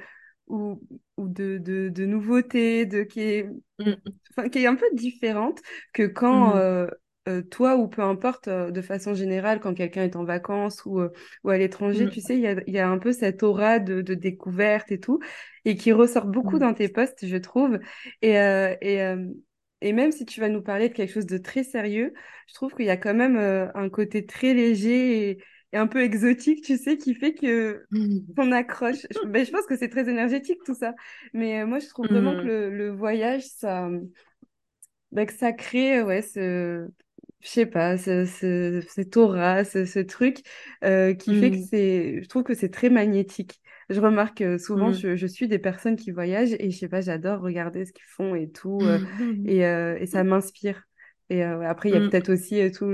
ou, ou de, de, de nouveauté, de, qui, est, mm. qui est un peu différente que quand mm. Euh, toi ou peu importe, euh, de façon générale, quand quelqu'un est en vacances ou, euh, ou à l'étranger, mmh. tu sais, il y a, y a, un peu cette aura de, de, découverte et tout, et qui ressort beaucoup mmh. dans tes posts, je trouve. Et, et, et, même si tu vas nous parler de quelque chose de très sérieux, je trouve qu'il y a quand même un côté très léger et, et, un peu exotique, tu sais, qui fait que mmh. on accroche. Je, ben, je pense que c'est très énergétique tout ça. Mais moi, je trouve vraiment que le, le voyage, ça, ben, que ça crée ouais, ce je sais pas, ce, ce, cette aura, ce, truc euh, qui fait que mmh. c'est, je trouve que c'est très magnétique. Je remarque euh, souvent, mmh. je, suis des personnes qui voyagent et je sais pas, j'adore regarder ce qu'ils font et tout, euh, et, et, ça m'inspire. Et après, il y a mmh. peut-être aussi tout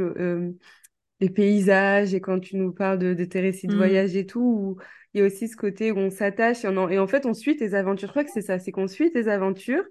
les paysages et quand tu nous parles de, de tes récits de voyage et tout, où il y a aussi ce côté où on s'attache et, et, en fait on suit tes aventures. Je crois que c'est ça, c'est qu'on suit tes aventures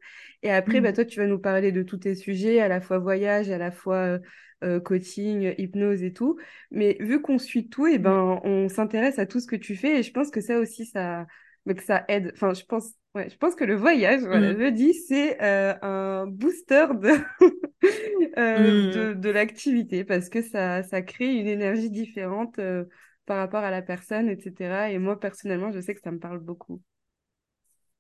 et après, bah, toi, tu vas nous parler de tous tes sujets, à la fois voyage, à la fois euh, coaching, hypnose et tout. Mais vu qu'on suit tout, et ben, on s'intéresse à tout ce que tu fais. Et je pense que ça aussi, ça, que ça aide. Enfin, je pense, ouais, je pense que le voyage, voilà, je dis, c'est euh, un booster de, euh, de, de l'activité parce que ça, ça crée une énergie différente par rapport à la personne, etc. Et moi, personnellement, je sais que ça me parle beaucoup.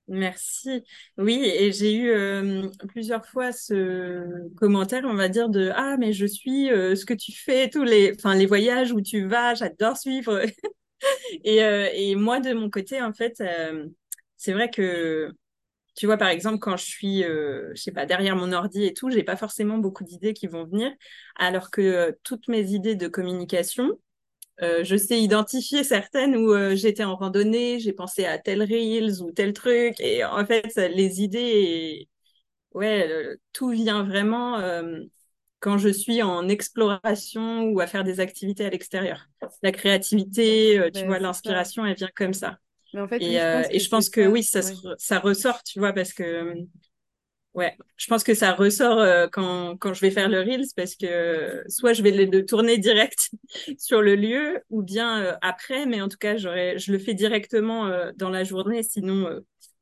Merci. Oui, et j'ai eu euh, plusieurs fois ce commentaire, on va dire, de Ah, mais je suis euh, ce que tu fais, tous les, les voyages où tu vas, j'adore suivre. et, euh, et, moi, de mon côté, en fait, c'est vrai que, tu vois, par exemple, quand je suis, je sais pas, derrière mon ordi et tout, j'ai pas forcément beaucoup d'idées qui vont venir, alors que toutes mes idées de communication, euh, je sais identifier certaines où euh, j'étais en randonnée, j'ai pensé à tel reels ou tel truc, et en fait, les idées, ouais, tout vient vraiment euh, quand je suis en exploration ou à faire des activités à l'extérieur. La créativité, tu vois, l'inspiration, elle vient comme ça. Mais en fait, et, je pense que, oui, ça, ça ressort, tu vois, parce que Ouais, je pense que ça ressort euh, quand, quand je vais faire le Reels parce que soit je vais le, tourner direct sur le lieu ou bien euh, après, mais en tout cas, je le fais directement euh, dans la journée, sinon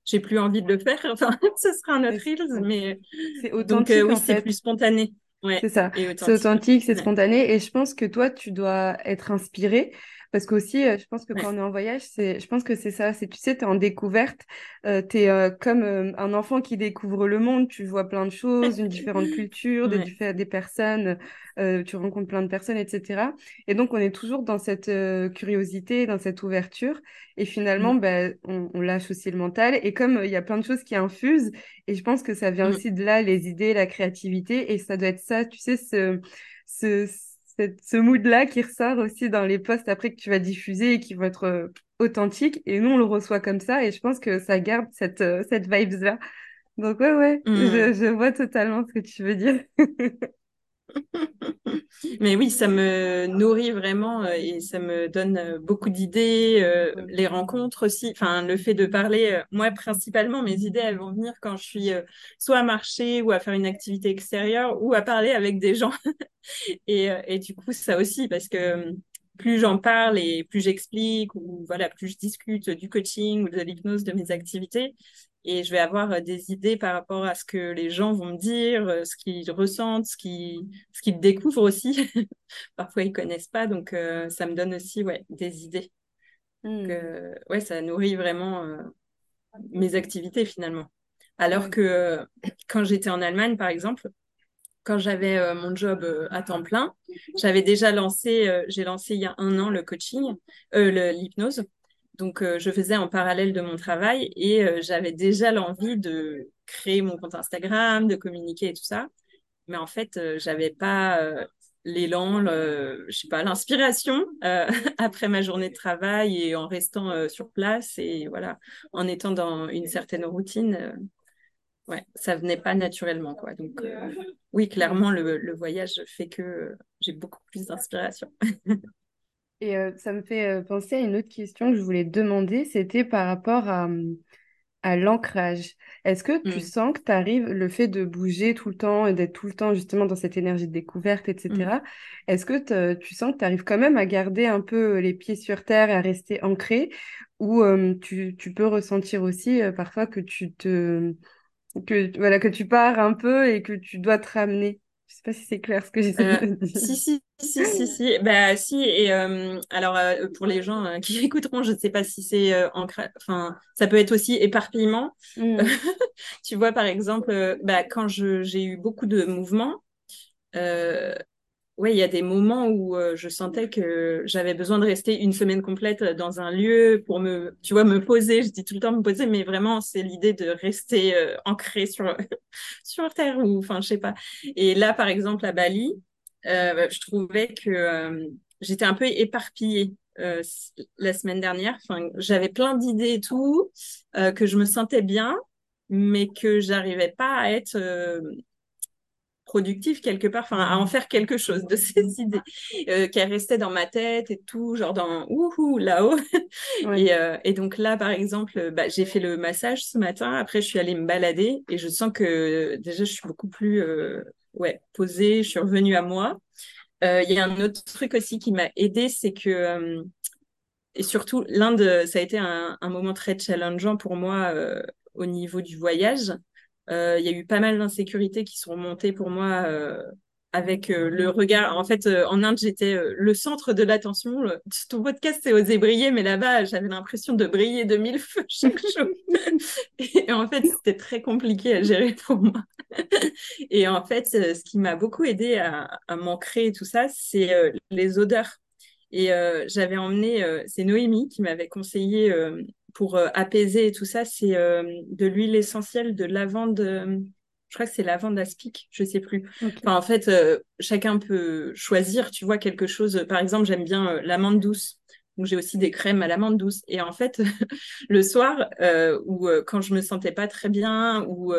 j'ai plus envie de le faire. Enfin, ce sera un autre Reels, mais c'est authentique. Donc, oui, c'est plus spontané. Ouais, c'est ça. C'est authentique, c'est spontané. Et je pense que toi, tu dois être inspiré parce qu'aussi, euh, je pense que quand on est en voyage, c'est, je pense que c'est ça. C'est, tu sais, tu es en découverte. Euh, tu es euh, comme un enfant qui découvre le monde. Tu vois plein de choses, une différente culture, des, des personnes. tu rencontres plein de personnes, etc. Et donc, on est toujours dans cette curiosité, dans cette ouverture. Et finalement, mmh. ben, on, lâche aussi le mental. Et comme il y a plein de choses qui infusent, et je pense que ça vient mmh. aussi de là, les idées, la créativité. Et ça doit être ça, tu sais, ce, ce ce mood-là qui ressort aussi dans les posts après que tu vas diffuser et qui vont être euh, authentiques. Et nous, on le reçoit comme ça et je pense que ça garde cette, euh, cette vibes-là. Donc ouais, ouais, je, mmh. je, vois totalement ce que tu veux dire. Mais oui, ça me nourrit vraiment euh, et ça me donne euh, beaucoup d'idées, euh, les rencontres aussi, enfin le fait de parler, moi principalement mes idées elles vont venir quand je suis soit à marcher ou à faire une activité extérieure ou à parler avec des gens. et, et du coup ça aussi parce que plus j'en parle et plus j'explique ou voilà plus je discute du coaching ou de l'hypnose de mes activités, et je vais avoir des idées par rapport à ce que les gens vont me dire, ce qu'ils ressentent, ce qu'ils, ce qu'ils découvrent aussi. Parfois, ils connaissent pas, donc ça me donne aussi ouais, des idées. Donc, hmm. ouais, ça nourrit vraiment mes activités finalement. Alors que quand j'étais en Allemagne, par exemple, quand j'avais euh, mon job euh, à temps plein, j'avais déjà lancé, euh, j'ai lancé il y a un an le coaching, l'hypnose. Donc, je faisais en parallèle de mon travail et j'avais déjà l'envie de créer mon compte Instagram, de communiquer et tout ça. Mais en fait, j'avais pas l'élan, je sais pas, l'inspiration après ma journée de travail et en restant sur place et voilà, en étant dans une certaine routine ouais, ça venait pas naturellement, quoi. Donc, euh, oui, clairement, le, voyage fait que j'ai beaucoup plus d'inspiration. Et euh, ça me fait euh, penser à une autre question que je voulais demander, c'était par rapport à, à l'ancrage. Est-ce que tu mm. sens que tu arrives, le fait de bouger tout le temps et d'être tout le temps justement dans cette énergie de découverte, etc., mm. est-ce que tu sens que tu arrives quand même à garder un peu les pieds sur terre et à rester ancré? Ou tu, tu, peux ressentir aussi parfois que tu te que voilà que tu pars un peu et que tu dois te ramener? Je sais pas si c'est clair ce que j'essaie de euh, dire. Si si si si si bah si et euh, alors euh, pour les gens qui écouteront, je ne sais pas si c'est enfin ça peut être aussi éparpillement. Mm. tu vois par exemple bah quand je j'ai eu beaucoup de mouvements ouais, il y a des moments où euh, je sentais que j'avais besoin de rester une semaine complète dans un lieu pour me, tu vois, me poser. Je dis tout le temps me poser, mais vraiment, c'est l'idée de rester euh, ancré sur, sur terre ou, enfin, je sais pas. Et là, par exemple, à Bali, euh, je trouvais que j'étais un peu éparpillée. la semaine dernière, enfin, j'avais plein d'idées et tout, que je me sentais bien, mais que j'arrivais pas à être productif quelque part, enfin à en faire quelque chose de ces idées euh, qui restaient dans ma tête et tout, genre dans ouhou là-haut. et, euh, et, donc là, par exemple, bah, j'ai fait le massage ce matin. Après, je suis allée me balader et je sens que déjà je suis beaucoup plus euh, ouais posée. Je suis revenue à moi. Euh, il y a un autre truc aussi qui m'a aidé, c'est que et surtout l'Inde, ça a été un, un, moment très challengeant pour moi au niveau du voyage il y a eu pas mal d'insécurités qui sont montées pour moi euh, avec euh, le regard. En fait, en Inde, j'étais le centre de l'attention. Ton podcast, c'est oser briller, mais là-bas, j'avais l'impression de briller de mille feux chaque jour. et en fait, c'était très compliqué à gérer pour moi. et en fait, ce qui m'a beaucoup aidé à, à m'ancrer tout ça, c'est les odeurs. Et j'avais emmené, c'est Noémie qui m'avait conseillé pour euh, apaiser et tout ça, c'est euh, de l'huile essentielle de lavande. Euh, je crois que c'est lavande aspic, je sais plus. Enfin, en fait, chacun peut choisir, tu vois, quelque chose. Par exemple, j'aime bien l'amande douce. Donc, j'ai aussi des crèmes à l'amande douce. Et en fait, le soir, ou quand je me sentais pas très bien, ou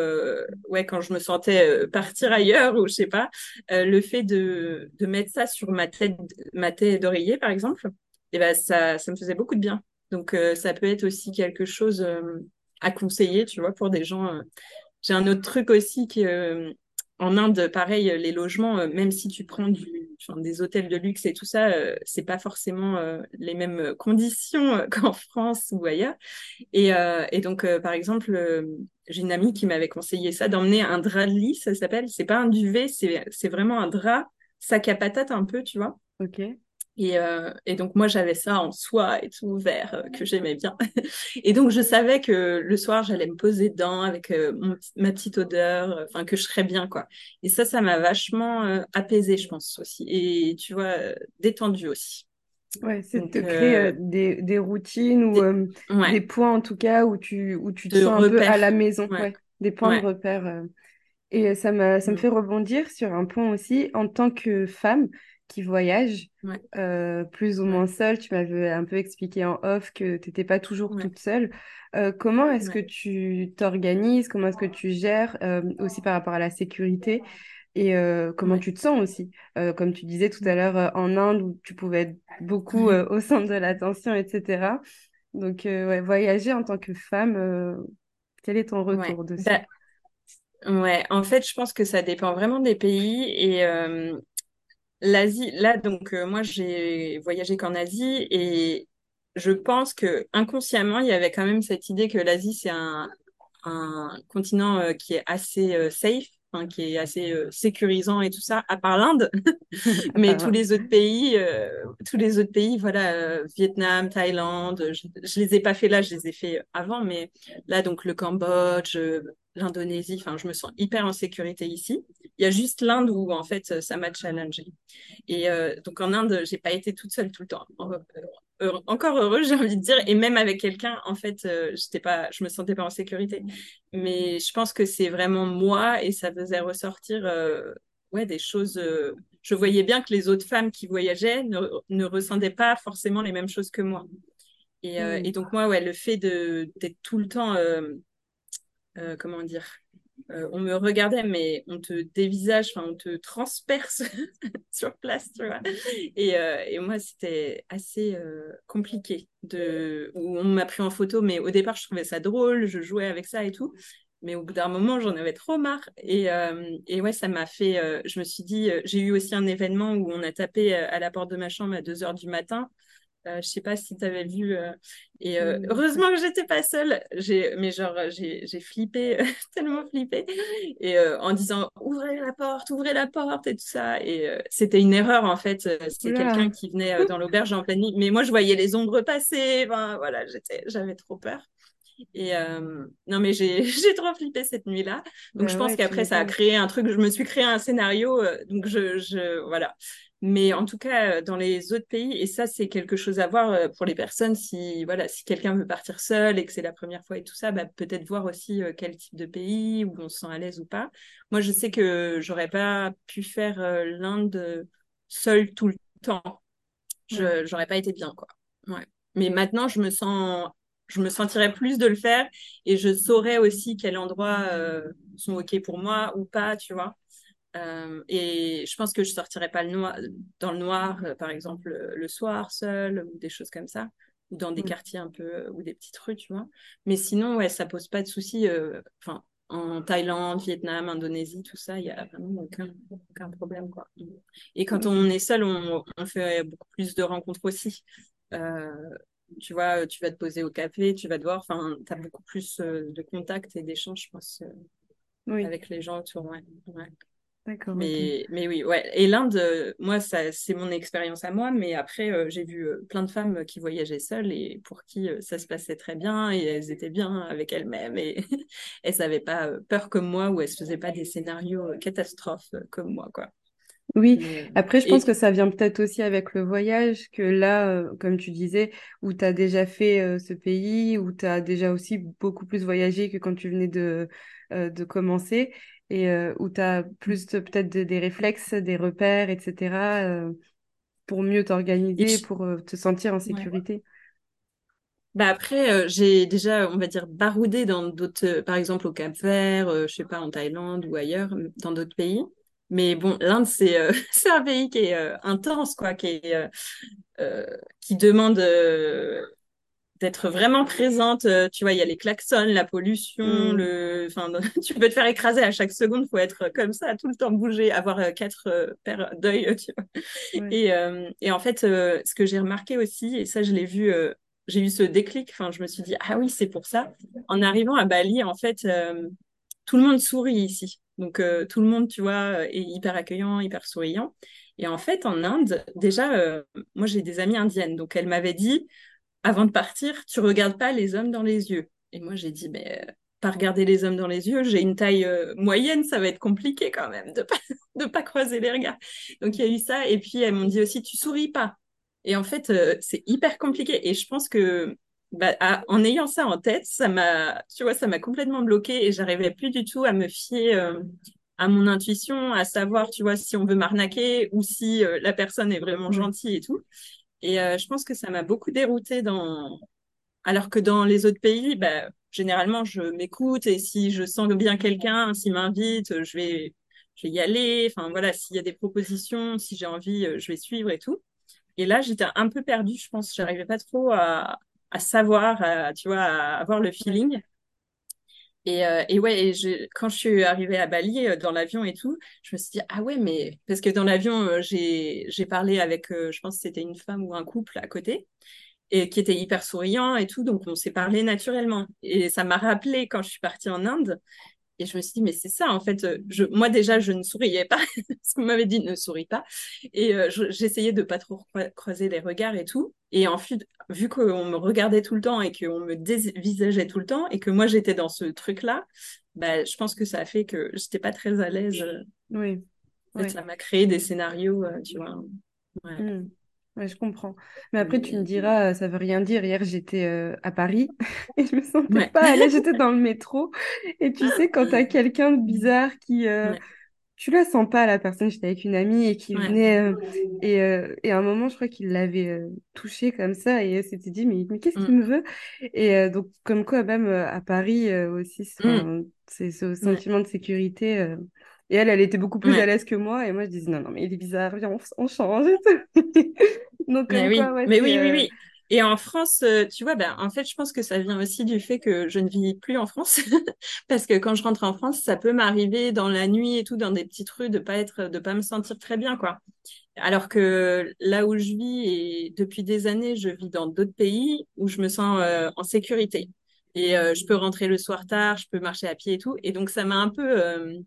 ouais, quand je me sentais partir ailleurs, ou je sais pas, le fait de, de mettre ça sur ma tête, ma tête d'oreiller, par exemple, et eh ben, ça, ça me faisait beaucoup de bien. Donc, euh, ça peut être aussi quelque chose euh, à conseiller, tu vois, pour des gens. Euh. J'ai un autre truc aussi qui, en Inde, pareil, les logements, même si tu prends des hôtels de luxe et tout ça, c'est pas forcément les mêmes conditions qu'en France ou ailleurs. Et, et donc, par exemple, j'ai une amie qui m'avait conseillé ça, d'emmener un drap de lit, ça s'appelle. C'est pas un duvet, c'est vraiment un drap sac à patate un peu, tu vois. Ok. Et, euh, et, donc moi j'avais ça en soie et tout vert euh, que j'aimais bien. et donc je savais que le soir j'allais me poser dedans avec euh, ma petite odeur, enfin que je serais bien quoi. Et ça ça m'a vachement apaisé je pense aussi et tu vois détendu aussi. Ouais, c'est de créer des, des, routines ou des, points en tout cas où tu où tu te sens un peu à la maison, ouais. des points de repère. Et ça me ça me mm. fait rebondir sur un point aussi en tant que femme qui voyagent euh, plus ou moins seule. Tu m'avais un peu expliqué en off que tu n'étais pas toujours toute seule. Euh, comment est-ce que tu t'organises? Comment est-ce que tu gères euh, aussi par rapport à la sécurité? Et comment tu te sens aussi? Comme tu disais tout à l'heure en Inde où tu pouvais être beaucoup au centre de l'attention, etc. Donc, voyager en tant que femme, quel est ton retour dessus bah, Ouais, en fait, je pense que ça dépend vraiment des pays et L'Asie, là, donc, euh, moi, j'ai voyagé qu'en Asie et je pense que inconsciemment, il y avait quand même cette idée que l'Asie, c'est un, un continent qui est assez safe qui est assez euh, sécurisant et tout ça, à part l'Inde. Mais tous les autres pays, euh, tous les autres pays, voilà, euh, Vietnam, Thaïlande, je, je les ai pas fait là, je les ai fait avant, mais là, donc le Cambodge, l'Indonésie, enfin, je me sens hyper en sécurité ici. Il y a juste l'Inde où, en fait, ça m'a challengé. Et donc, en Inde, j'ai pas été toute seule tout le temps encore heureux, j'ai envie de dire. Et même avec quelqu'un, en fait, euh, j'étais pas, je me sentais pas en sécurité. Mais je pense que c'est vraiment moi et ça faisait ressortir euh, ouais, des choses. Euh, je voyais bien que les autres femmes qui voyageaient ne, ne ressentaient pas forcément les mêmes choses que moi. Et, et donc, moi, ouais, le fait d'être tout le temps, comment dire, euh, on me regardait, mais on te dévisage, on te transperce sur place, tu vois. Et, euh, et moi, c'était assez euh, compliqué. De... On m'a pris en photo, mais au départ, je trouvais ça drôle, je jouais avec ça et tout. Mais au bout d'un moment, j'en avais trop marre. Et, et ouais, ça m'a fait. je me suis dit, j'ai eu aussi un événement où on a tapé à la porte de ma chambre à 2 h du matin. Euh, je sais pas si tu avais vu. Euh, et euh, heureusement que j'étais pas seule. J'ai, mais genre, j'ai, j'ai flippé, tellement flippé. Et en disant ouvrez la porte, ouvrez la porte et tout ça. Et c'était une erreur en fait. C'est quelqu'un qui venait dans l'auberge en pleine nuit. Mais moi, je voyais les ombres passer. Enfin, voilà, j'étais, j'avais trop peur. Et non, mais j'ai, j'ai trop flippé cette nuit-là. Donc, bah je pense qu'après, ça a créé un truc. Je me suis créé un scénario. donc, je, je, voilà. Mais en tout cas, euh, dans les autres pays, et ça, c'est quelque chose à voir euh, pour les personnes, si, voilà, si quelqu'un veut partir seul et que c'est la première fois et tout ça, bah, peut-être voir aussi euh, quel type de pays, où on se sent à l'aise ou pas. Moi, je sais que j'aurais pas pu faire l'Inde seule tout le temps. Je n'aurais pas été bien, quoi. Ouais. Mais maintenant, je me sens je me sentirais plus de le faire et je saurais aussi quels endroits sont OK pour moi ou pas, tu vois. Euh, et je pense que je sortirais pas le noir, dans le noir, euh, par exemple, le, soir seul, ou des choses comme ça, ou dans des mm. quartiers un peu, ou des petites rues, tu vois. Mais sinon, ouais, ça pose pas de soucis. Euh, enfin, en Thaïlande, Vietnam, Indonésie, tout ça, il y a vraiment aucun, aucun problème, quoi. Et quand on est seul, on, on fait beaucoup plus de rencontres aussi. tu vois, tu vas te poser au café, tu vas te voir, enfin, tu as beaucoup plus de contacts et d'échanges, je pense, avec les gens autour. Ouais. ouais. D'accord. Mais, mais oui, ouais. Et l'Inde, euh, moi, ça, c'est mon expérience à moi, mais après, euh, j'ai vu euh, plein de femmes qui voyageaient seules et pour qui ça se passait très bien et elles étaient bien avec elles-mêmes et elles n'avaient pas peur comme moi ou elles ne faisaient pas des scénarios catastrophes comme moi, quoi. Oui, après, je pense que ça vient peut-être aussi avec le voyage, que là, comme tu disais, où tu as déjà fait ce pays, où tu as déjà aussi beaucoup plus voyagé que quand tu venais de, de commencer et euh, où tu as plus peut-être des, réflexes, des repères, etc., euh, pour mieux t'organiser, pour euh, te sentir en sécurité. Bah après, j'ai déjà, on va dire, baroudé dans d'autres, par exemple au Cap Vert, je sais pas, en Thaïlande ou ailleurs, dans d'autres pays. Mais bon, l'Inde, c'est c'est un pays qui est intense, quoi, qui, est, qui demande d'être vraiment présente. Euh, tu vois, il y a les klaxons, la pollution, mm. le, enfin, tu peux te faire écraser à chaque seconde. Faut être comme ça, tout le temps bouger, avoir euh, quatre euh, paires d'œils. Tu vois. Et, et, en fait, ce que j'ai remarqué aussi, et ça, je l'ai vu, j'ai eu ce déclic. Enfin, je me suis dit, ah oui, c'est pour ça. En arrivant à Bali, en fait, tout le monde sourit ici. Donc, tout le monde, tu vois, est hyper accueillant, hyper souriant. Et en fait, en Inde, déjà, moi, j'ai des amies indiennes. Donc, elle m'avait dit, avant de partir, tu regardes pas les hommes dans les yeux. Et moi, j'ai dit, mais euh, pas regarder les hommes dans les yeux, j'ai une taille euh, moyenne, ça va être compliqué quand même de pas, de pas croiser les regards. Donc, il y a eu ça. Et puis, elles m'ont dit aussi, tu souris pas. Et en fait, euh, c'est hyper compliqué. Et je pense que bah, en ayant ça en tête, ça m'a, tu vois, ça m'a complètement bloqué et j'arrivais plus du tout à me fier à mon intuition, à savoir, tu vois, si on veut m'arnaquer ou si la personne est vraiment gentille et tout. Et euh, je pense que ça m'a beaucoup déroutée dans. Alors que dans les autres pays, bah, généralement, je m'écoute et si je sens bien quelqu'un, s'il m'invite, je vais, je vais y aller. Enfin, voilà, s'il y a des propositions, si j'ai envie, euh, je vais suivre et tout. Et là, j'étais un peu perdue, je pense. J'arrivais pas trop à, à savoir, à, tu vois, à avoir le feeling. Et, euh, et ouais, quand je suis arrivée à Bali euh, dans l'avion et tout, je me suis dit ah ouais mais parce que dans l'avion euh, j'ai parlé avec je pense que c'était une femme ou un couple à côté et qui était hyper souriant et tout. Donc, on s'est parlé naturellement. Et ça m'a rappelé quand je suis partie en Inde. Et je me suis dit, mais c'est ça, en fait. Je, moi, déjà, je ne souriais pas. parce qu'on m'avait dit, ne souris pas. Et j'essayais de pas trop croiser les regards et tout. Et ensuite, vu qu'on me regardait tout le temps et qu'on me dévisageait tout le temps et que moi, j'étais dans ce truc-là, bah, je pense que ça a fait que j'étais pas très à l'aise. Oui. Ça m'a créé des scénarios, euh, tu vois. Ouais. Mmh. Ouais, je comprends. Mais après, tu me diras, euh, ça veut rien dire. Hier, j'étais euh, à Paris et je me sentais pas allée. J'étais dans le métro. Et tu sais, quand tu as quelqu'un de bizarre qui. Euh, tu la sens pas, la personne. J'étais avec une amie et qui venait. et, et, à un moment, je crois qu'il l'avait touché comme ça. Et elle s'était dit, mais, mais qu'est-ce qu'il mm. me veut? Et donc, comme quoi, même à Paris aussi, mm. c'est ce sentiment de sécurité. Et elle, elle était beaucoup plus à l'aise que moi. Et moi, je disais, non, non, mais il est bizarre, viens, on, change. Donc, mais oui, mais oui, oui, oui. Et en France, euh, tu vois, ben, en fait, je pense que ça vient aussi du fait que je ne vis plus en France. Parce que quand je rentre en France, ça peut m'arriver dans la nuit et tout, dans des petites rues, de pas être, de pas me sentir très bien, quoi. Alors que là où je vis, et depuis des années, je vis dans d'autres pays où je me sens euh, en sécurité. Et euh, je peux rentrer le soir tard, je peux marcher à pied et tout. Et donc, ça m'a un peu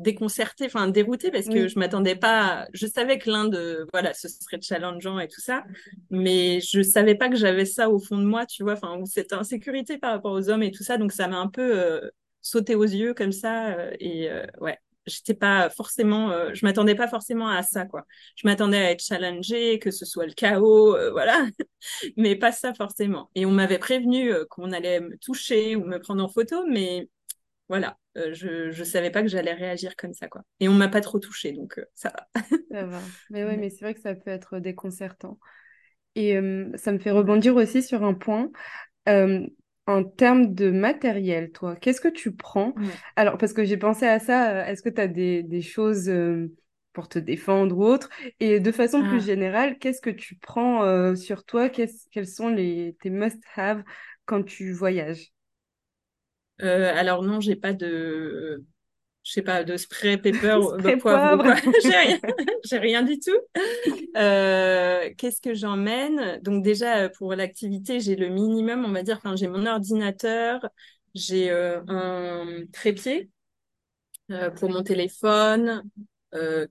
déconcertée, enfin déroutée parce que je m'attendais pas. Je savais que l'Inde, voilà, ce serait challengeant et tout ça, mais je savais pas que j'avais ça au fond de moi, tu vois, enfin cette insécurité par rapport aux hommes et tout ça, donc ça m'a un peu euh, sauté aux yeux comme ça euh, et euh, ouais. J'étais pas forcément, je m'attendais pas forcément à ça, quoi. Je m'attendais à être challengée, que ce soit le chaos, voilà, mais pas ça forcément. Et on m'avait prévenu qu'on allait me toucher ou me prendre en photo, mais voilà, euh, je ne savais pas que j'allais réagir comme ça, quoi. Et on m'a pas trop touchée, donc euh, ça va. ça va. Mais oui, mais c'est vrai que ça peut être déconcertant. Et euh, ça me fait rebondir aussi sur un point. en termes de matériel, toi, qu'est-ce que tu prends? Alors, parce que j'ai pensé à ça, est-ce que tu as des, choses pour te défendre ou autre? Et de façon plus ah. générale, qu'est-ce que tu prends sur toi? Quels sont les, tes must-have quand tu voyages? Euh, alors non, j'ai pas de, je sais pas, de spray pepper, de poivre. j'ai rien, j'ai rien du tout. Euh, qu'est-ce que j'emmène? Donc déjà pour l'activité, j'ai le minimum, on va dire. Enfin, j'ai mon ordinateur, j'ai euh, un trépied pour mon téléphone,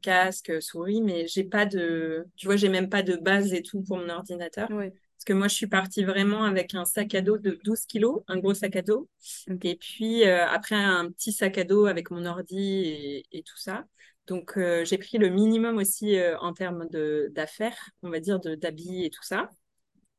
casque, souris, mais j'ai pas de, tu vois, j'ai même pas de base et tout pour mon ordinateur. Parce que moi, je suis partie vraiment avec un sac à dos de 12 kilos, un gros sac à dos. Et puis, euh, après, un petit sac à dos avec mon ordi et, tout ça. Donc, euh, j'ai pris le minimum aussi euh, en termes d'affaires, on va dire, d'habits et tout ça.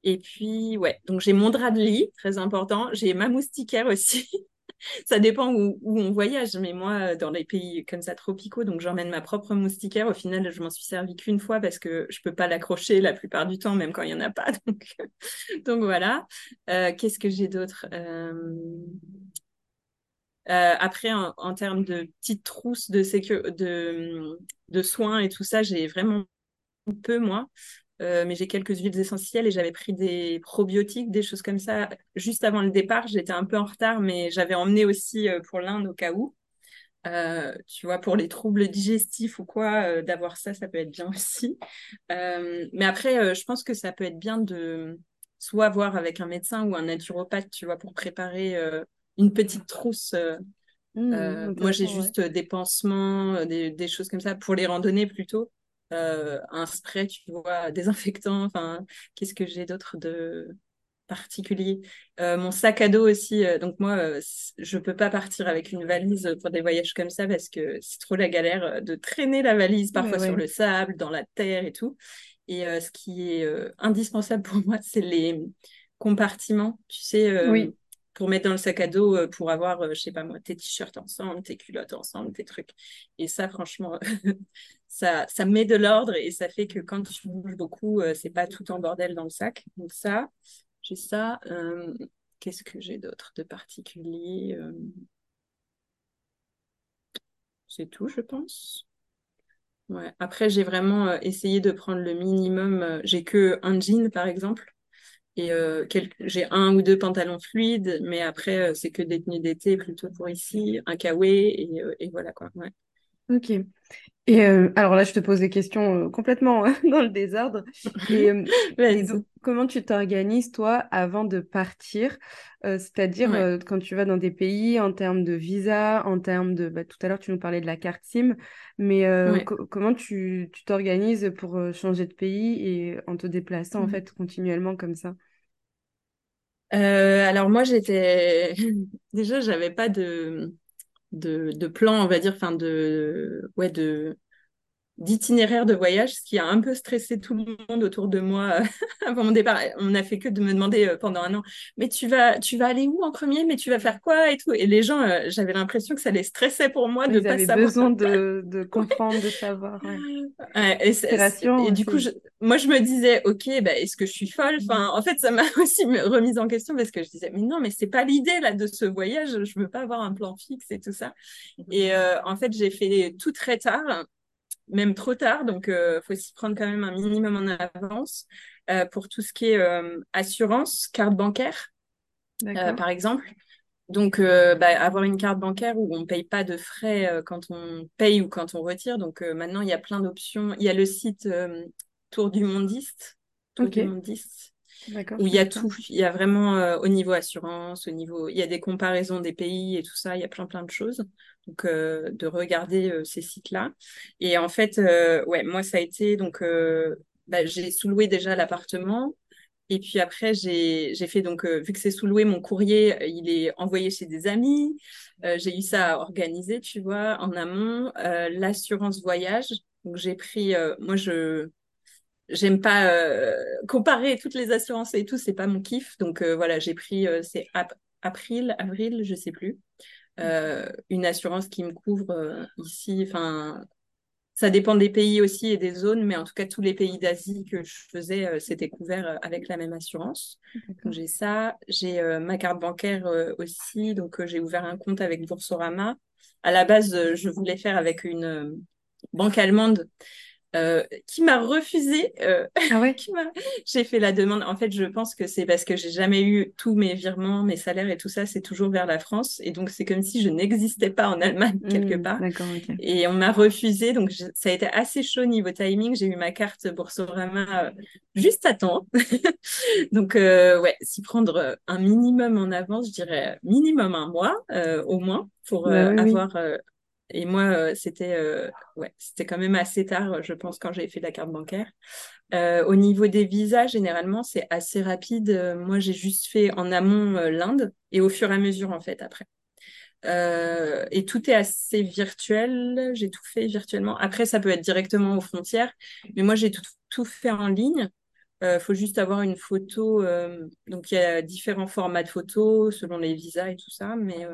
Et puis, ouais, donc j'ai mon drap de lit, très important. J'ai ma moustiquaire aussi. ça dépend où, on voyage, mais moi, dans les pays comme ça tropicaux, donc j'emmène ma propre moustiquaire. Au final, je m'en suis servi qu'une fois parce que je peux pas l'accrocher la plupart du temps, même quand il y en a pas. Donc, donc voilà. Euh, qu'est-ce que j'ai d'autre euh, euh, après, en, termes de petites trousses de, de soins et tout ça, j'ai vraiment peu, moi. Euh, mais j'ai quelques huiles essentielles et j'avais pris des probiotiques, des choses comme ça. Juste avant le départ, j'étais un peu en retard, mais j'avais emmené aussi euh, pour l'Inde au cas où. Euh, tu vois, pour les troubles digestifs ou quoi, d'avoir ça, ça peut être bien aussi. mais après, je pense que ça peut être bien de soit voir avec un médecin ou un naturopathe, tu vois, pour préparer une petite trousse. Mmh, moi, j'ai juste des pansements, des, des, choses comme ça pour les randonnées plutôt. Euh, un spray, tu vois, désinfectant. Enfin, qu'est-ce que j'ai d'autre de particulier? Euh, Mon sac à dos aussi. Euh, donc moi, je peux pas partir avec une valise pour des voyages comme ça parce que c'est trop la galère de traîner la valise parfois sur le sable, dans la terre et tout. Et ce qui est indispensable pour moi, c'est les compartiments. Tu sais, oui pour mettre dans le sac à dos euh, pour avoir, euh, je sais pas moi, tes t-shirts ensemble, tes culottes ensemble, tes trucs. Et ça, franchement, ça, ça met de l'ordre et ça fait que quand tu bouges beaucoup, euh, c'est pas tout en bordel dans le sac. Donc ça, j'ai ça. Qu'est-ce que j'ai d'autre de particulier C'est tout, je pense. Ouais. Après, j'ai vraiment essayé de prendre le minimum. J'ai que un jean, par exemple. Et euh, j'ai un ou deux pantalons fluides, mais après, euh, c'est que des tenues d'été plutôt pour ici, un kawé, et, euh, et voilà quoi. Ok. Et euh, alors là, je te pose des questions euh, complètement euh, dans le désordre. Et, euh, et Vas-y. donc, comment tu t'organises, toi, avant de partir? C'est-à-dire, Ouais. quand tu vas dans des pays, en termes de visa, en termes de... bah, tout à l'heure, tu nous parlais de la carte SIM, mais Ouais. co- comment tu, t'organises pour changer de pays et en te déplaçant, en Mm. fait, continuellement comme ça? Alors moi j'étais déjà j'avais pas de, de de plan on va dire enfin de ouais de d'itinéraire de voyage, ce qui a un peu stressé tout le monde autour de moi euh, avant mon départ. On n'a fait que de me demander euh, pendant un an, mais tu vas, tu vas aller où en premier, mais tu vas faire quoi? Et tout. Et les gens, euh, j'avais l'impression que ça les stressait pour moi de Ils pas avaient savoir. besoin de, de comprendre, de savoir, ouais. Ouais, et, et du coup, je- moi, je me disais, ok, bah, est-ce que je suis folle? Enfin, en fait, ça m'a aussi remise en question parce que je disais, mais non, mais c'est pas l'idée là de ce voyage. Je veux pas avoir un plan fixe et tout ça. Et euh, en fait, j'ai fait tout très tard même trop tard, donc euh, faut s'y prendre quand même un minimum en avance euh, pour tout ce qui est euh, assurance, carte bancaire, euh, par exemple. Donc, euh, bah, avoir une carte bancaire où on ne paye pas de frais euh, quand on paye ou quand on retire. Donc, euh, maintenant, il y a plein d'options. Il y a le site euh, Tour du Mondiste, Tour du Mondiste, où il y a tout. Il y a vraiment euh, au niveau assurance, au niveau, il y a des comparaisons des pays et tout ça. Il y a plein plein de choses. Donc euh, de regarder euh, ces sites-là. Et en fait, ouais, moi ça a été donc bah, j'ai sous-loué déjà l'appartement. Et puis après, j'ai j'ai fait donc euh, vu que c'est sous-loué, mon courrier euh, il est envoyé chez des amis. Euh, j'ai eu ça à organiser, tu vois, en amont. L'assurance voyage. Donc j'ai pris, moi je J'aime pas euh, comparer toutes les assurances et tout, c'est pas mon kiff. Donc euh, voilà, j'ai pris, euh, c'est ap- April, avril, je sais plus, une assurance qui me couvre ici. Enfin, ça dépend des pays aussi et des zones, mais en tout cas, tous les pays d'Asie que je faisais, c'était couvert avec la même assurance. Donc j'ai ça, j'ai ma carte bancaire aussi, donc j'ai ouvert un compte avec Boursorama. À la base, je voulais faire avec une banque allemande euh, qui m'a refusé. euh, Ah ouais? J'ai fait la demande. En fait, je pense que c'est parce que j'ai jamais eu tous mes virements, mes salaires et tout ça, c'est toujours vers la France. Et donc, c'est comme si je n'existais pas en Allemagne quelque Hmm, part. d'accord, ok. Et on m'a refusé. Donc, je- ça a été assez chaud niveau timing. J'ai eu ma carte Boursorama euh, juste à temps. Donc, euh, ouais, s'y prendre euh, un minimum en avance, je dirais minimum un mois euh, au moins pour Bah oui, oui. avoir. euh, et moi, euh, c'était euh, ouais, c'était quand même assez tard, je pense, quand j'ai fait la carte bancaire. Euh, au niveau des visas, généralement, c'est assez rapide. Moi, j'ai juste fait en amont l'Inde et au fur et à mesure, en fait, après. Et tout est assez virtuel. J'ai tout fait virtuellement. Après, ça peut être directement aux frontières, mais moi, j'ai tout, tout fait en ligne. Il faut juste avoir une photo. donc, il y a différents formats de photos selon les visas et tout ça, mais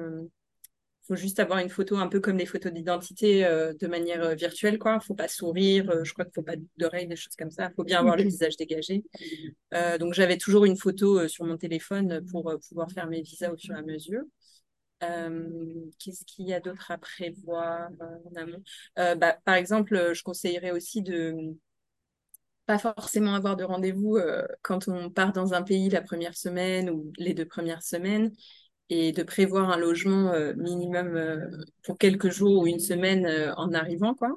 faut juste avoir une photo un peu comme les photos d'identité euh, de manière euh, virtuelle, quoi. Faut pas sourire. euh, je crois qu'il faut pas d'oreilles, des choses comme ça. Faut bien avoir le visage dégagé. Euh, donc, j'avais toujours une photo sur mon téléphone pour pouvoir faire mes visas au fur et à mesure. Qu'est-ce qu'il y a d'autre à prévoir en amont? Bah, Par exemple, je conseillerais aussi de pas forcément avoir de rendez-vous quand on part dans un pays la première semaine ou les deux premières semaines et de prévoir un logement euh, minimum euh, pour quelques jours ou une semaine euh, en arrivant, quoi.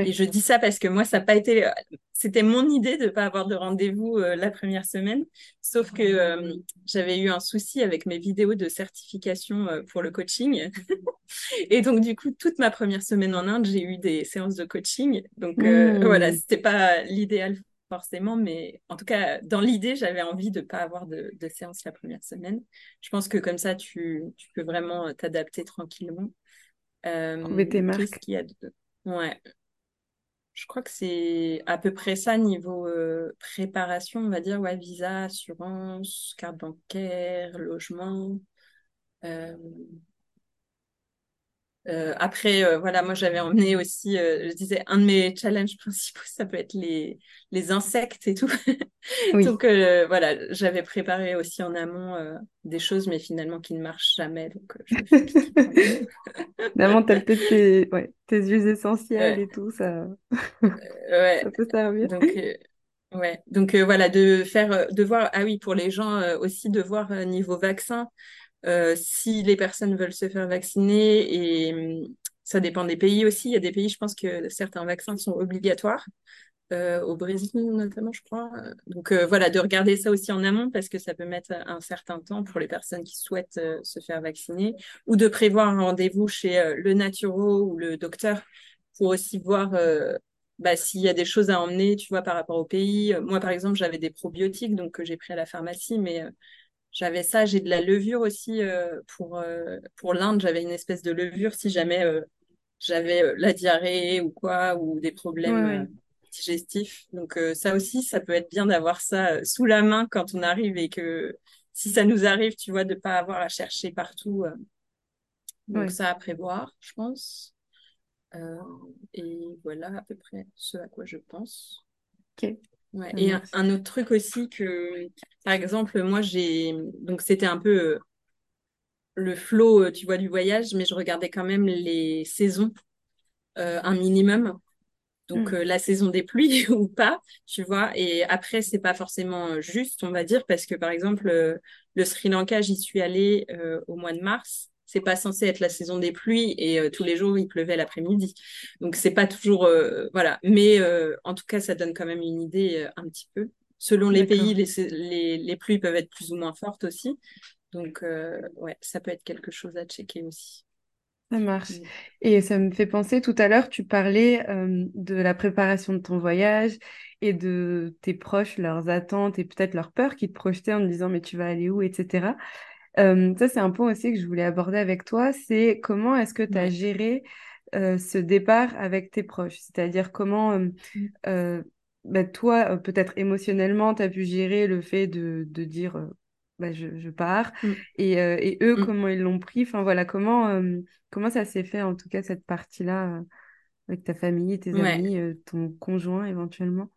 Et je dis ça parce que moi, ça n'a pas été. C'était mon idée de ne pas avoir de rendez-vous la première semaine. Sauf que j'avais eu un souci avec mes vidéos de certification pour le coaching. Et donc, du coup, toute ma première semaine en Inde, j'ai eu des séances de coaching. Donc, euh, voilà, Hmm. c'était pas l'idéal forcément, mais en tout cas, dans l'idée, j'avais envie de ne pas avoir de, de séance la première semaine. Je pense que comme ça, tu, tu peux vraiment t'adapter tranquillement. Trouver Euh, tes marques. qu'il y a de... Ouais, je crois que c'est à peu près ça niveau euh, préparation, on va dire, ouais, visa, assurance, carte bancaire, logement. Euh, euh, après, euh, voilà, moi j'avais emmené aussi, euh, je disais, un de mes challenges principaux, ça peut être les, les insectes et tout. Oui. Donc voilà, j'avais préparé aussi en amont des choses, mais finalement qui ne marchent jamais. Donc je. Finalement, t'as peut-être tes, ouais, tes huiles essentielles Ouais, et tout, ça, ouais. ça peut servir. Donc, ouais. Donc voilà, de faire, de voir, ah oui, pour les gens aussi, de voir niveau vaccin, euh, si les personnes veulent se faire vacciner et hum, ça dépend des pays aussi. Il y a des pays, je pense que certains vaccins sont obligatoires. Euh, au Brésil notamment, je crois. Donc euh, voilà, de regarder ça aussi en amont parce que ça peut mettre un certain temps pour les personnes qui souhaitent se faire vacciner ou de prévoir un rendez-vous chez le naturo ou le docteur pour aussi voir bah, s'il y a des choses à emmener, tu vois, par rapport au pays. Moi, par exemple, j'avais des probiotiques donc que j'ai pris à la pharmacie, mais j'avais ça. J'ai de la levure aussi pour, pour l'Inde. J'avais une espèce de levure si jamais j'avais la diarrhée ou quoi, ou des problèmes digestif. Donc euh, ça aussi, ça peut être bien d'avoir ça euh, sous la main quand on arrive et que si ça nous arrive, tu vois, de pas avoir à chercher partout. Euh. donc ça à prévoir, je pense. et voilà à peu près ce à quoi je pense. Ok. Ouais. Et un, autre truc aussi que, par exemple, moi j'ai donc c'était un peu le flow, tu vois, du voyage, mais je regardais quand même les saisons un minimum donc mm. euh, la saison des pluies ou pas, tu vois. Et après, c'est pas forcément euh, juste, on va dire, parce que par exemple, euh, le Sri Lanka, j'y suis allée au mois de mars. C'est pas censé être la saison des pluies et tous les jours il pleuvait l'après-midi. Donc c'est pas toujours voilà, mais en tout cas ça donne quand même une idée un petit peu. Selon les pays, les, les, les, pluies peuvent être plus ou moins fortes aussi. Donc ouais, ça peut être quelque chose à checker aussi. Ça marche. Mm. Et ça me fait penser, tout à l'heure, tu parlais euh, de la préparation de ton voyage et de tes proches, leurs attentes et peut-être leurs peurs qui te projetaient en te disant mais tu vas aller où, etc. Euh, ça, c'est un point aussi que je voulais aborder avec toi, c'est comment est-ce que tu as géré euh, ce départ avec tes proches? C'est-à-dire comment mm. bah, toi, peut-être émotionnellement, tu as pu gérer le fait de, de dire bah, je, pars. Mm. Et, et, eux, comment ils l'ont pris? Enfin voilà, comment, Comment ça s'est fait, en tout cas, cette partie-là, avec ta famille, tes amis, ton conjoint éventuellement?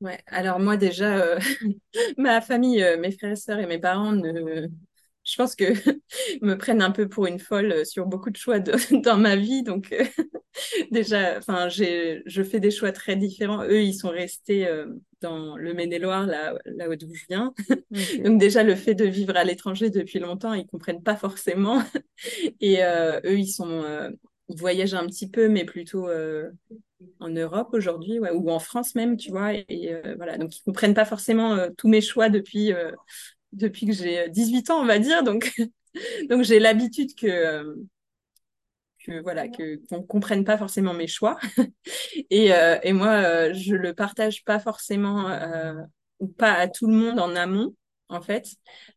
Ouais, alors moi déjà, euh, ma famille, mes frères et sœurs et mes parents, ne... je pense que me prennent un peu pour une folle sur beaucoup de choix dans ma vie. Donc déjà, enfin, je fais des choix très différents. Eux, ils sont restés dans le Maine-et-Loire, là, là d'où je viens. Donc déjà, le fait de vivre à l'étranger depuis longtemps, ils comprennent pas forcément. Et euh, eux, ils sont, euh, voyagent un petit peu, mais plutôt euh, en Europe aujourd'hui, ou en France même, tu vois. Et, voilà, donc ils comprennent pas forcément tous mes choix depuis depuis que j'ai 18 ans, on va dire. Donc donc j'ai l'habitude que que voilà que qu'on comprenne pas forcément mes choix et, euh, et moi euh, je le partage pas forcément euh, ou pas à tout le monde en amont en fait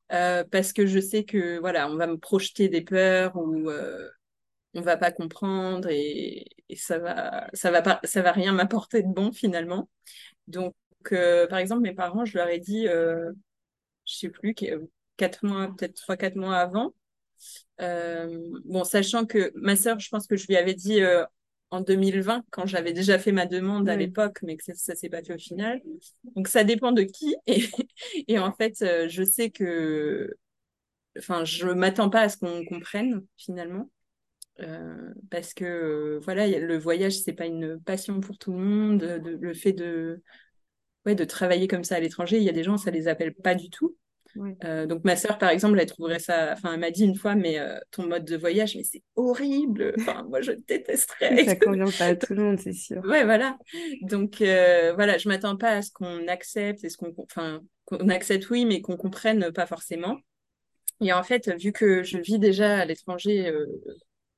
parce que je sais que voilà on va me projeter des peurs ou on va pas comprendre et, et, ça va ça va pas ça va rien m'apporter de bon finalement donc par exemple mes parents je leur ai dit je sais plus quatre mois peut-être trois quatre mois avant euh, bon, sachant que ma sœur, je pense que je lui avais dit euh, en 2020, quand j'avais déjà fait ma demande à l'époque, mais que ça, ne s'est pas fait au final. Donc, ça dépend de qui. Et, et en fait, euh, je sais que, enfin, je m'attends pas à ce qu'on comprenne finalement. Parce que voilà, le voyage, c'est pas une passion pour tout le monde. le fait de, ouais, de travailler comme ça à l'étranger, il y a des gens, ça les appelle pas du tout. Euh, donc ma sœur, par exemple, elle trouverait ça. Enfin, elle m'a dit une fois, mais euh, ton mode de voyage, mais c'est horrible. Enfin, moi, je détesterais. ça convient pas à tout le monde, c'est sûr. Ouais, voilà. Donc euh, voilà, je m'attends pas à ce qu'on accepte, et ce qu'on, enfin, qu'on accepte, oui, mais qu'on comprenne pas forcément. Et en fait, vu que je vis déjà à l'étranger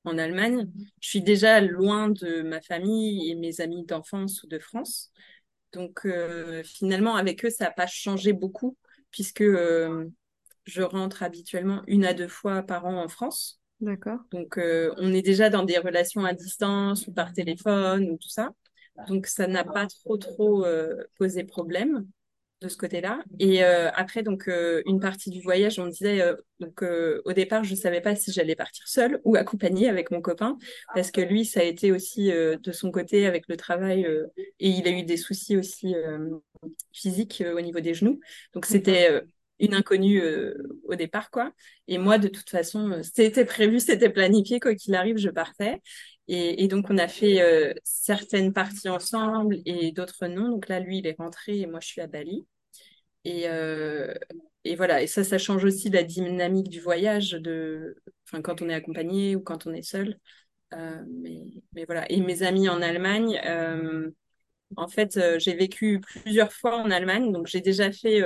en Allemagne, je suis déjà loin de ma famille et mes amis d'enfance ou de France. Donc finalement, avec eux, ça n'a pas changé beaucoup puisque euh, je rentre habituellement une à deux fois par an en France. D'accord. Donc, euh, on est déjà dans des relations à distance ou par téléphone ou tout ça. Donc, ça n'a pas trop, trop euh, posé problème de ce côté-là. Et après, donc, une partie du voyage, on disait, donc, au départ, je ne savais pas si j'allais partir seule ou accompagnée avec mon copain, parce que lui, ça a été aussi de son côté avec le travail, et il a eu des soucis aussi physique euh, au niveau des genoux. Donc c'était euh, une inconnue euh, au départ, quoi. Et moi, de toute façon, c'était prévu, c'était planifié, quoi qu'il arrive, je partais. Et, donc, on a fait certaines parties ensemble et d'autres non. Donc là, lui, il est rentré et moi, je suis à Bali. Et, et voilà, et ça, ça change aussi la dynamique du voyage, de, enfin, quand on est accompagné ou quand on est seul. mais, mais, voilà. Et mes amis en Allemagne, en fait, j'ai vécu plusieurs fois en Allemagne. Donc, j'ai déjà fait,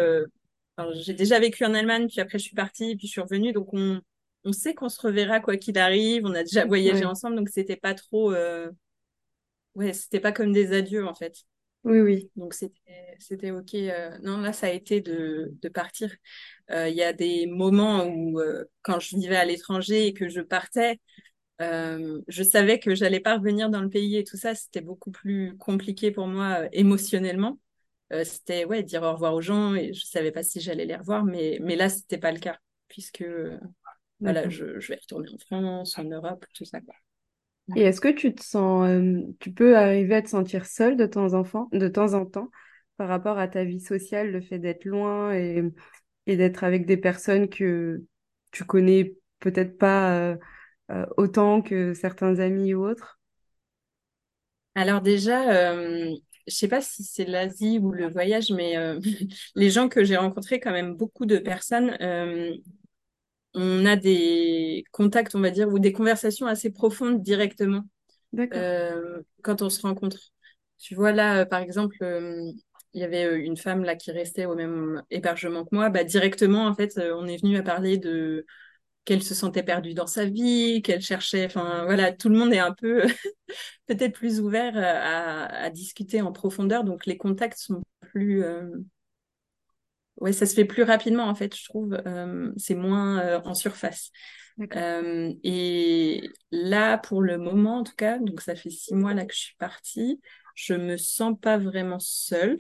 j'ai déjà vécu en Allemagne, puis après, je suis partie, puis je suis revenue. Donc, on, on sait qu'on se reverra quoi qu'il arrive. On a déjà voyagé ensemble, donc c'était pas trop. Euh... Ouais, c'était pas comme des adieux en fait. Oui, oui. Donc c'était OK. Euh, non, là, ça a été de, de partir. Euh, il y a des moments où, euh, quand je vivais à l'étranger et que je partais, je savais que j'allais pas revenir dans le pays et tout ça. C'était beaucoup plus compliqué pour moi émotionnellement. c'était ouais, dire au revoir aux gens et je savais pas si j'allais les revoir, mais, mais là, c'était pas le cas puisque voilà, je, je, vais retourner en France, en Europe, tout ça. Quoi. Et est-ce que tu te sens, euh, tu peux arriver à te sentir seule de temps, en, de temps en temps par rapport à ta vie sociale, le fait d'être loin et, d'être avec des personnes que tu connais peut-être pas euh, euh, autant que certains amis ou autres? Alors déjà, je sais pas si c'est l'Asie ou le voyage, mais les gens que j'ai rencontrés, quand même beaucoup de personnes, on a des contacts, on va dire, ou des conversations assez profondes directement euh, quand on se rencontre. Tu vois, là, euh, par exemple, euh, il y avait une femme là qui restait au même hébergement que moi. Bah, directement, en fait, on est venu à parler de qu'elle se sentait perdue dans sa vie, qu'elle cherchait. Enfin, voilà, tout le monde est un peu peut-être plus ouvert à, discuter en profondeur. Donc, les contacts sont plus ouais, ça se fait plus rapidement en fait, je trouve. Euh, c'est moins euh, en surface. Euh, et là, pour le moment, en tout cas, donc ça fait six mois là que je suis partie, je me sens pas vraiment seule.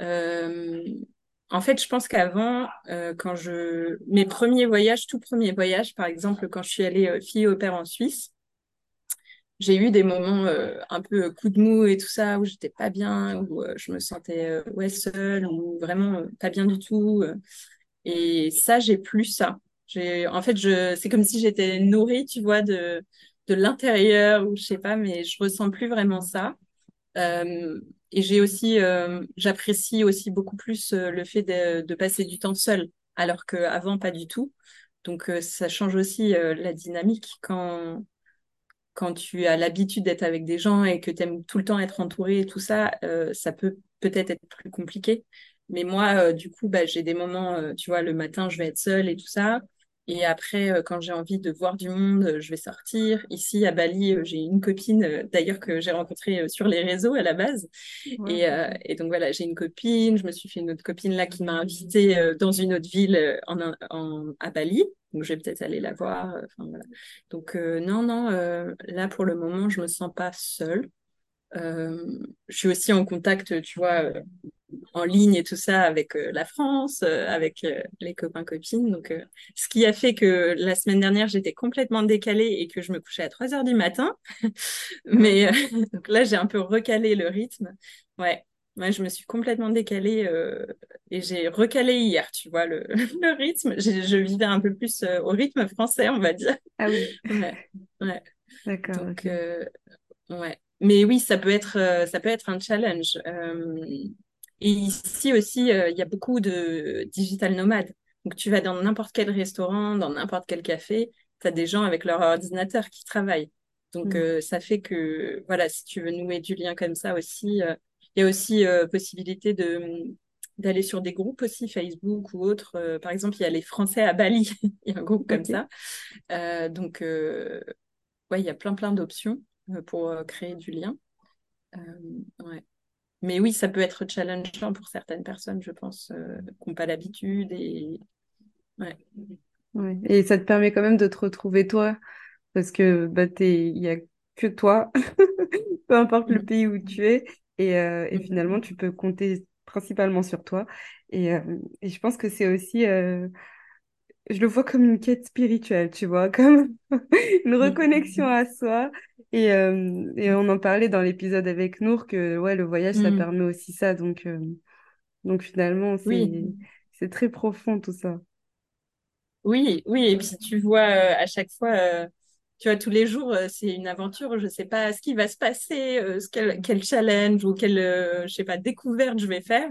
en fait, je pense qu'avant, quand je mes premiers voyages, tout premier voyage, par exemple, quand je suis allée fille au père en Suisse, j'ai eu des moments euh, un peu coup de mou et tout ça où j'étais pas bien, où euh, je me sentais euh, ouais seule ou vraiment pas bien du tout. et ça, j'ai plus ça. J'ai, en fait, je, c'est comme si j'étais nourrie, tu vois, de de l'intérieur ou je sais pas, mais je ressens plus vraiment ça. et j'ai aussi, j'apprécie aussi beaucoup plus le fait de, de passer du temps seule, alors qu'avant pas du tout. Donc ça change aussi la dynamique quand quand tu as l'habitude d'être avec des gens et que tu aimes tout le temps être entouré et tout ça, euh, ça peut peut-être être plus compliqué. Mais moi, euh, du coup, bah, j'ai des moments, euh, tu vois, le matin, je vais être seule et tout ça. Et après, quand j'ai envie de voir du monde, je vais sortir. Ici, à Bali, j'ai une copine, d'ailleurs, que j'ai rencontrée sur les réseaux à la base. Et, et, donc, voilà, j'ai une copine. Je me suis fait une autre copine là qui m'a invitée dans une autre ville en, en, à Bali. Donc, je vais peut-être aller la voir. Euh. Donc, euh, non, non, euh, là, pour le moment, je me sens pas seule. je suis aussi en contact, tu vois, en ligne et tout ça avec la France, avec les copains copines. Donc, ce qui a fait que la semaine dernière j'étais complètement décalée et que je me couchais à 3 heures du matin. Mais donc là j'ai un peu recalé le rythme. Ouais, moi, je me suis complètement décalée euh, et j'ai recalé hier, tu vois, le, le rythme. Je vivais un peu plus euh, au rythme français, on va dire. Ah oui. Ouais. D'accord. Donc, euh, ouais. Mais oui, ça peut être, ça peut être un challenge. et ici aussi, il y a beaucoup de digital nomades. Donc, tu vas dans n'importe quel restaurant, dans n'importe quel café, tu as des gens avec leur ordinateur qui travaillent. Donc, mm. ça fait que, voilà, si tu veux nouer du lien comme ça aussi, il y a aussi euh, possibilité de d'aller sur des groupes aussi, Facebook ou autres. Euh, par exemple, il y a les Français à Bali, il y a un groupe comme ça. Euh, donc, ouais, il y a plein plein d'options pour créer du lien. ouais. Mais oui, ça peut être challengeant pour certaines personnes, je pense, qui n'ont pas l'habitude. Et... Ouais. Ouais. Et ça te permet quand même de te retrouver toi, parce que bah, il n'y a que toi, peu importe le mm. pays où tu es. Et, euh, et, finalement, tu peux compter principalement sur toi. Et, euh, et je pense que c'est aussi, euh, je le vois comme une quête spirituelle, tu vois, comme une reconnexion à soi. Et, et on en parlait dans l'épisode avec Nour que ouais, le voyage, ça mmh. permet aussi ça. Donc, donc finalement, c'est c'est très profond tout ça. Oui, oui. Et puis tu vois à chaque fois tu vois, tous les jours, euh, c'est une aventure. Je ne sais pas ce qui va se passer, euh, quel, challenge ou quelle, euh, je sais pas, découverte je vais faire.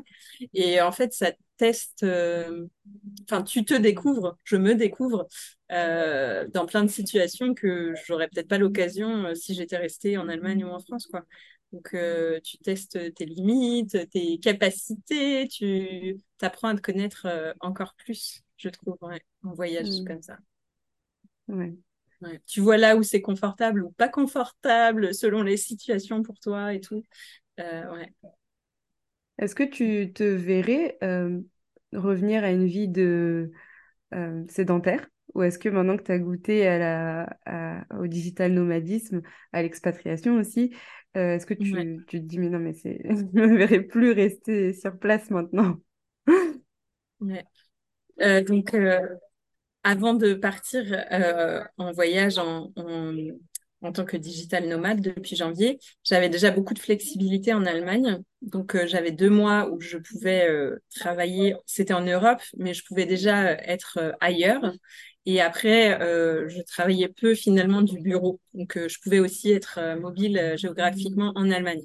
Et en fait, ça teste, enfin, tu te découvres, je me découvre dans plein de situations que j'aurais peut-être pas l'occasion si j'étais restée en Allemagne ou en France, quoi. Donc, tu testes tes limites, tes capacités, tu apprends à te connaître encore plus, je trouve, en voyage mmh. comme ça. Ouais. Tu vois là où c'est confortable ou pas confortable selon les situations pour toi et tout. Euh, Est-ce que tu te verrais euh, revenir à une vie de euh, sédentaire? Ou est-ce que maintenant que tu as goûté à la, au digital nomadisme, à l'expatriation aussi, est-ce que tu, tu, te dis mais non mais c'est je ne me verrais plus rester sur place maintenant? Ouais. donc avant de partir euh, en voyage en, en, tant que digital nomade depuis janvier, j'avais déjà beaucoup de flexibilité en Allemagne. Donc, euh, j'avais deux mois où je pouvais euh, travailler. C'était en Europe, mais je pouvais déjà être ailleurs. Et après, je travaillais peu finalement du bureau. Donc, je pouvais aussi être mobile géographiquement en Allemagne.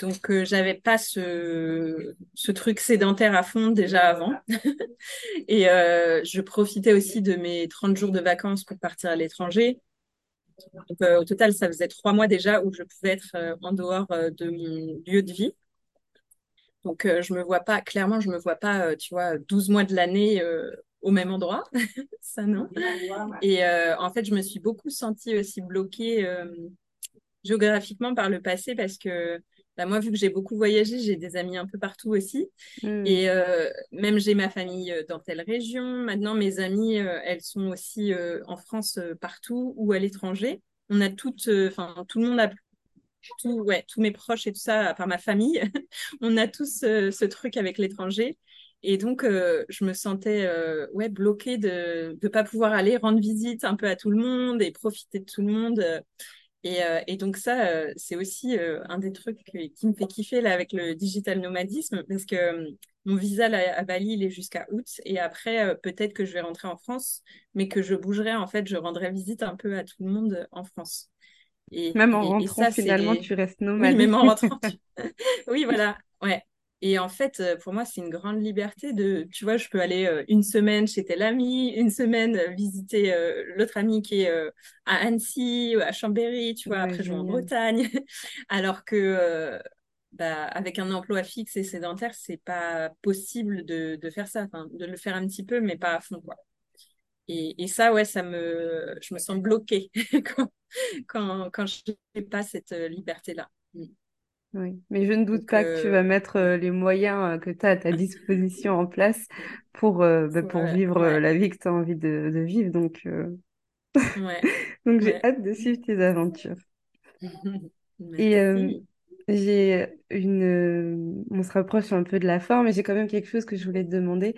Donc, euh, j'avais pas ce, ce truc sédentaire à fond déjà avant. et euh, je profitais aussi de mes 30 jours de vacances pour partir à l'étranger. Donc, euh, au total, ça faisait trois mois déjà où je pouvais être en dehors de mon lieu de vie. Donc, je me vois pas, clairement, je me vois pas, tu vois, 12 mois de l'année au même endroit. ça, non. Et en fait, je me suis beaucoup sentie aussi bloquée géographiquement par le passé parce que bah, moi, vu que j'ai beaucoup voyagé, j'ai des amis un peu partout aussi. Hmm. Et euh, même j'ai ma famille euh, dans telle région. Maintenant, mes amies, euh, elles sont aussi en France partout ou à l'étranger. On a toutes, enfin, tout le monde a tout, ouais, tous mes proches et tout ça, à part ma famille, on a tous ce truc avec l'étranger. Et donc, je me sentais ouais, bloquée de ne pas pouvoir aller rendre visite un peu à tout le monde et profiter de tout le monde. Euh, et, donc ça, euh, c'est aussi euh, un des trucs qui me fait kiffer là avec le digital nomadisme, parce que mon visa à Bali, il est jusqu'à août, et après, peut-être que je vais rentrer en France, mais que je bougerai, en fait, je rendrai visite un peu à tout le monde en France. Et, même en rentrant, finalement, tu restes nomade. Oui, même en rentrant. oui, voilà, ouais. Et en fait, euh, pour moi, c'est une grande liberté de, tu vois, je peux aller euh, une semaine chez tel ami, une semaine euh, visiter l'autre ami qui est à Annecy, à Chambéry, tu vois, après je vais en Bretagne. Alors que, bah, avec un emploi fixe et sédentaire, c'est pas possible de, de faire ça, enfin, de le faire un petit peu, mais pas à fond, quoi. Et, et ça, ouais, ça me, je me sens bloquée quand, quand, quand je n'ai pas cette liberté-là. Oui, mais je ne doute pas que tu vas euh, mettre euh, les moyens euh, que tu as à ta disposition en place pour, bah, pour vivre la vie que tu as envie de, de vivre. Donc, ouais. donc j'ai hâte de suivre tes aventures. Et j'ai une. On se rapproche un peu de la fin, mais j'ai quand même quelque chose que je voulais te demander.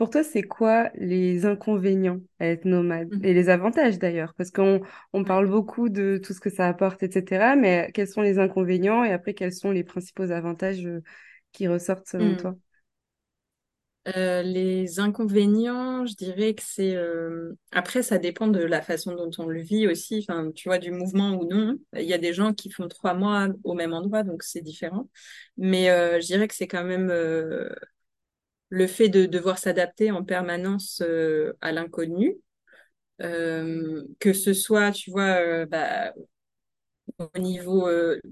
Pour toi, c'est quoi les inconvénients à être nomade? Mmh. et les avantages d'ailleurs Parce qu'on on parle beaucoup de tout ce que ça apporte, etc. Mais quels sont les inconvénients et après, quels sont les principaux avantages euh, qui ressortent selon mmh. toi? Euh, les inconvénients, je dirais que c'est euh, après ça dépend de la façon dont on le vit aussi. Enfin, tu vois du mouvement ou non. Il y a des gens qui font trois mois au même endroit, donc c'est différent. Mais je dirais que c'est quand même le fait de devoir s'adapter en permanence euh, à l'inconnu, euh, que ce soit, tu vois, euh, bah, au niveau,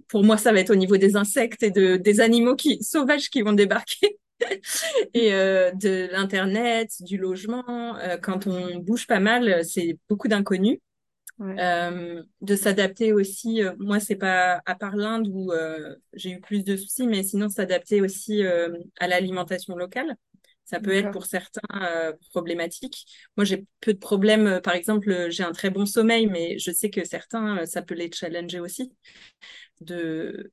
pour moi, ça va être au niveau des insectes et de, des animaux qui, sauvages qui vont débarquer. et de l'internet, du logement, quand on bouge pas mal, c'est beaucoup d'inconnus. de s'adapter aussi, moi c'est pas à part l'Inde où j'ai eu plus de soucis, mais sinon s'adapter aussi à l'alimentation locale. Ça peut être pour certains euh, problématique. Moi, j'ai peu de problèmes. Euh, par exemple, euh, j'ai un très bon sommeil, mais je sais que certains, ça peut les challenger aussi. De,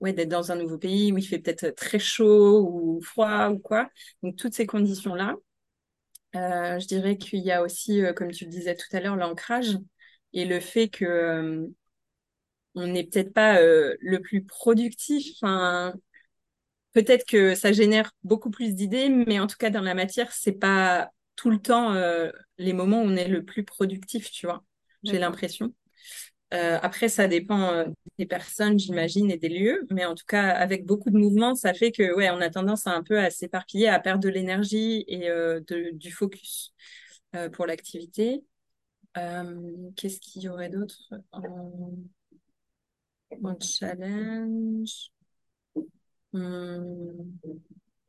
ouais, d'être dans un nouveau pays où il fait peut-être très chaud ou froid ou quoi. Donc, toutes ces conditions-là. je dirais qu'il y a aussi, comme tu le disais tout à l'heure, l'ancrage et le fait que on n'est peut-être pas le plus productif. Enfin, peut-être que ça génère beaucoup plus d'idées, mais en tout cas, dans la matière, c'est pas tout le temps euh, les moments où on est le plus productif, tu vois. J'ai l'impression. après, ça dépend des personnes, j'imagine, et des lieux, mais en tout cas, avec beaucoup de mouvements, ça fait que, ouais, on a tendance à un peu à s'éparpiller, à perdre de l'énergie et de, du focus pour l'activité. Qu'est-ce qu'il y aurait d'autre en... challenge? Hmm.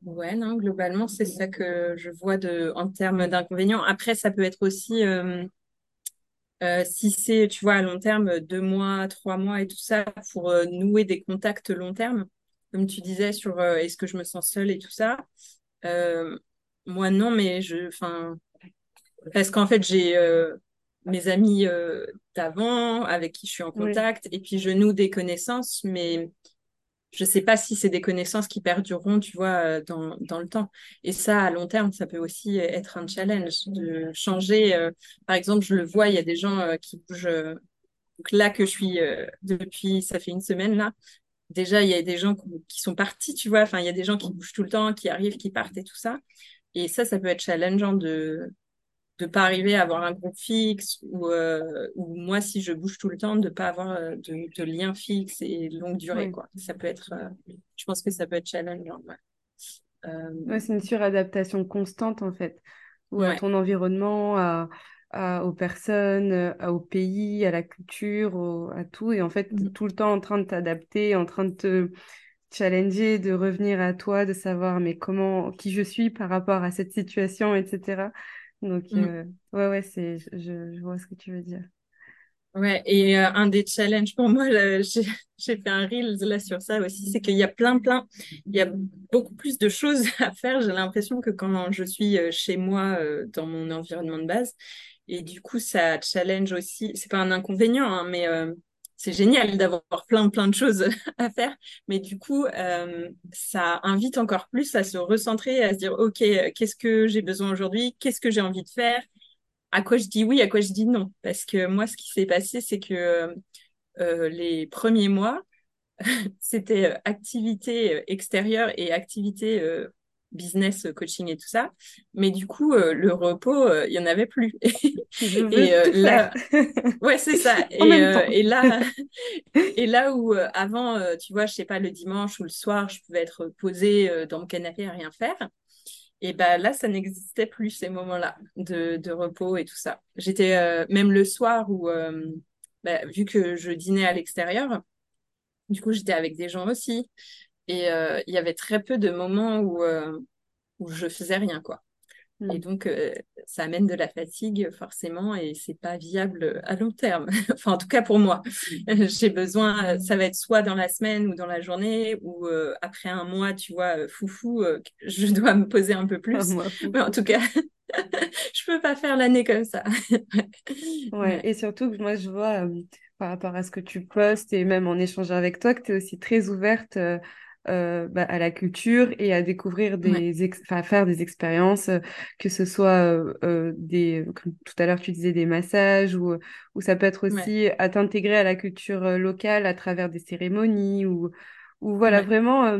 Ouais, non, globalement, c'est ça que je vois de, en termes d'inconvénients. Après, ça peut être aussi, euh, euh, si c'est, tu vois, à long terme, deux mois, trois mois et tout ça, pour euh, nouer des contacts long terme, comme tu disais, sur est-ce que je me sens seule et tout ça. moi, non, mais je, enfin, parce qu'en fait, j'ai mes amis d'avant avec qui je suis en contact, et puis je noue des connaissances, mais je ne sais pas si c'est des connaissances qui perdureront, tu vois, euh, dans, le temps. Et ça, à long terme, ça peut aussi être un challenge de changer. Euh, par exemple, je le vois, il y a des gens euh, qui bougent. donc là que je suis depuis, ça fait une semaine là. Déjà, il y a des gens qui sont partis, tu vois. Enfin, il y a des gens qui bougent tout le temps, qui arrivent, qui partent et tout ça. Et ça, ça peut être challengeant de de pas arriver à avoir un groupe fixe ou, euh, ou moi si je bouge tout le temps de pas avoir euh, de, de lien fixe et longue durée quoi. Ça peut être euh, je pense que ça peut être challengeant ouais. c'est une suradaptation constante en fait ou à ton environnement à, aux personnes au pays à la culture à tout. Et en fait mmh. tout le temps en train de t'adapter en train de te challenger de revenir à toi de savoir mais comment qui je suis par rapport à cette situation etc donc, mm. euh, ouais, ouais, c'est, je, je, vois ce que tu veux dire. Ouais, et euh, un des challenges pour moi, j'ai fait un reel là sur ça aussi, c'est qu'il y a plein, plein, il y a beaucoup plus de choses à faire. J'ai l'impression que quand je suis euh, chez moi, dans mon environnement de base, et du coup, ça challenge aussi, c'est pas un inconvénient, hein, mais c'est génial d'avoir plein plein de choses à faire, mais du coup, euh, ça invite encore plus à se recentrer, à se dire ok, qu'est-ce que j'ai besoin aujourd'hui, qu'est-ce que j'ai envie de faire, à quoi je dis oui, à quoi je dis non, parce que moi, ce qui s'est passé, c'est que euh, les premiers mois, c'était euh, activité extérieure et activité business, euh, coaching et tout ça. Mais du coup, euh, le repos, euh, il y en avait plus. et là, ouais, c'est ça. et, là, et là où avant, tu vois, je sais pas, le dimanche ou le soir, je pouvais être posée dans mon canapé à rien faire. Et ben là, ça n'existait plus ces moments-là de, de, repos et tout ça. J'étais même le soir où, bah, vu que je dînais à l'extérieur, du coup, j'étais avec des gens aussi. Et euh, il y avait très peu de moments où, euh, où je faisais rien, quoi. Hmm. Et donc, euh, ça amène de la fatigue, forcément, et c'est pas viable à long terme. enfin, en tout cas, pour moi. J'ai besoin, ça va être soit dans la semaine ou dans la journée, ou après un mois, tu vois, foufou, je dois me poser un peu plus. Mais en tout cas, je peux pas faire l'année comme ça. ouais, et surtout que moi, je vois par rapport à ce que tu postes et même en échangeant avec toi, que tu es aussi très ouverte euh, bah, à la culture et à découvrir des, à faire des expériences, euh, que ce soit euh, des, comme tout à l'heure tu disais des massages ou, ou ça peut être aussi à t'intégrer à la culture locale à travers des cérémonies ou, ou voilà vraiment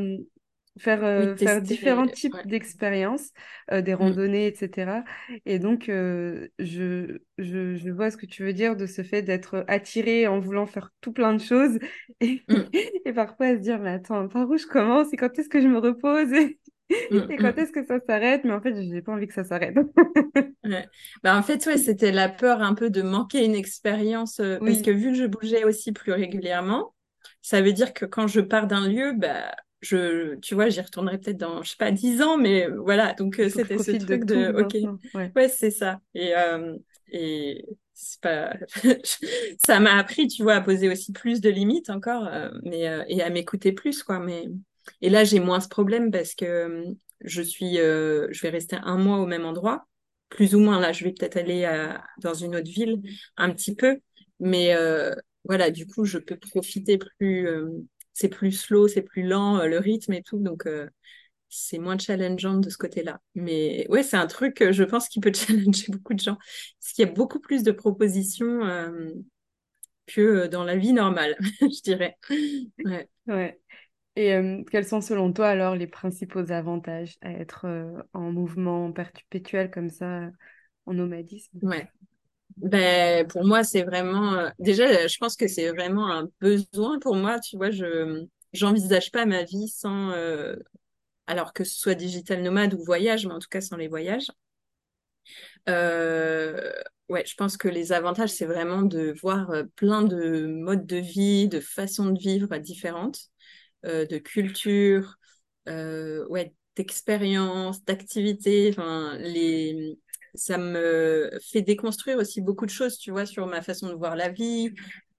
faire, euh, faire différents types d'expériences, euh, des mmh. randonnées, etc. Et donc, euh, je, je, je, vois ce que tu veux dire de ce fait d'être attiré en voulant faire tout plein de choses et, mmh. et parfois se dire, mais attends, par où je commence et quand est-ce que je me repose? Et, mmh, quand est-ce que ça s'arrête? Mais en fait, j'ai pas envie que ça s'arrête. bah, en fait, ouais, c'était la peur un peu de manquer une expérience parce que vu que je bougeais aussi plus régulièrement, ça veut dire que quand je pars d'un lieu, bah, je, tu vois, j'y retournerai peut-être dans, je sais pas, dix ans, mais voilà. Donc, euh, c'était ce truc de, ok, ouais, c'est ça. Et, euh, et c'est pas, ça m'a appris, tu vois, à poser aussi plus de limites encore, euh, mais et à m'écouter plus, quoi. Mais et là, j'ai moins ce problème parce que je suis, je vais rester un mois au même endroit, plus ou moins. Là, je vais peut-être aller dans une autre ville un petit peu, mais voilà, du coup, je peux profiter plus c'est plus slow, c'est plus lent, euh, le rythme et tout. Donc, euh, c'est moins challengeant de ce côté-là. Mais ouais, c'est un truc, je pense, qui peut challenger beaucoup de gens. Parce qu'il y a beaucoup plus de propositions euh, que dans la vie normale, je dirais. Ouais. ouais. Et quels sont selon toi alors les principaux avantages à être en mouvement perpétuel comme ça, en nomadisme? Ouais. Ben, pour moi, c'est vraiment. euh, Déjà, je pense que c'est vraiment un besoin pour moi. Tu vois, je j'envisage pas ma vie sans. euh, Alors que ce soit digital nomade ou voyage, mais en tout cas sans les voyages. Euh, Ouais, je pense que les avantages, c'est vraiment de voir euh, plein de modes de vie, de façons de vivre différentes, euh, de cultures, euh, ouais, d'expériences, d'activités. Enfin, les... Ça me fait déconstruire aussi beaucoup de choses, tu vois, sur ma façon de voir la vie,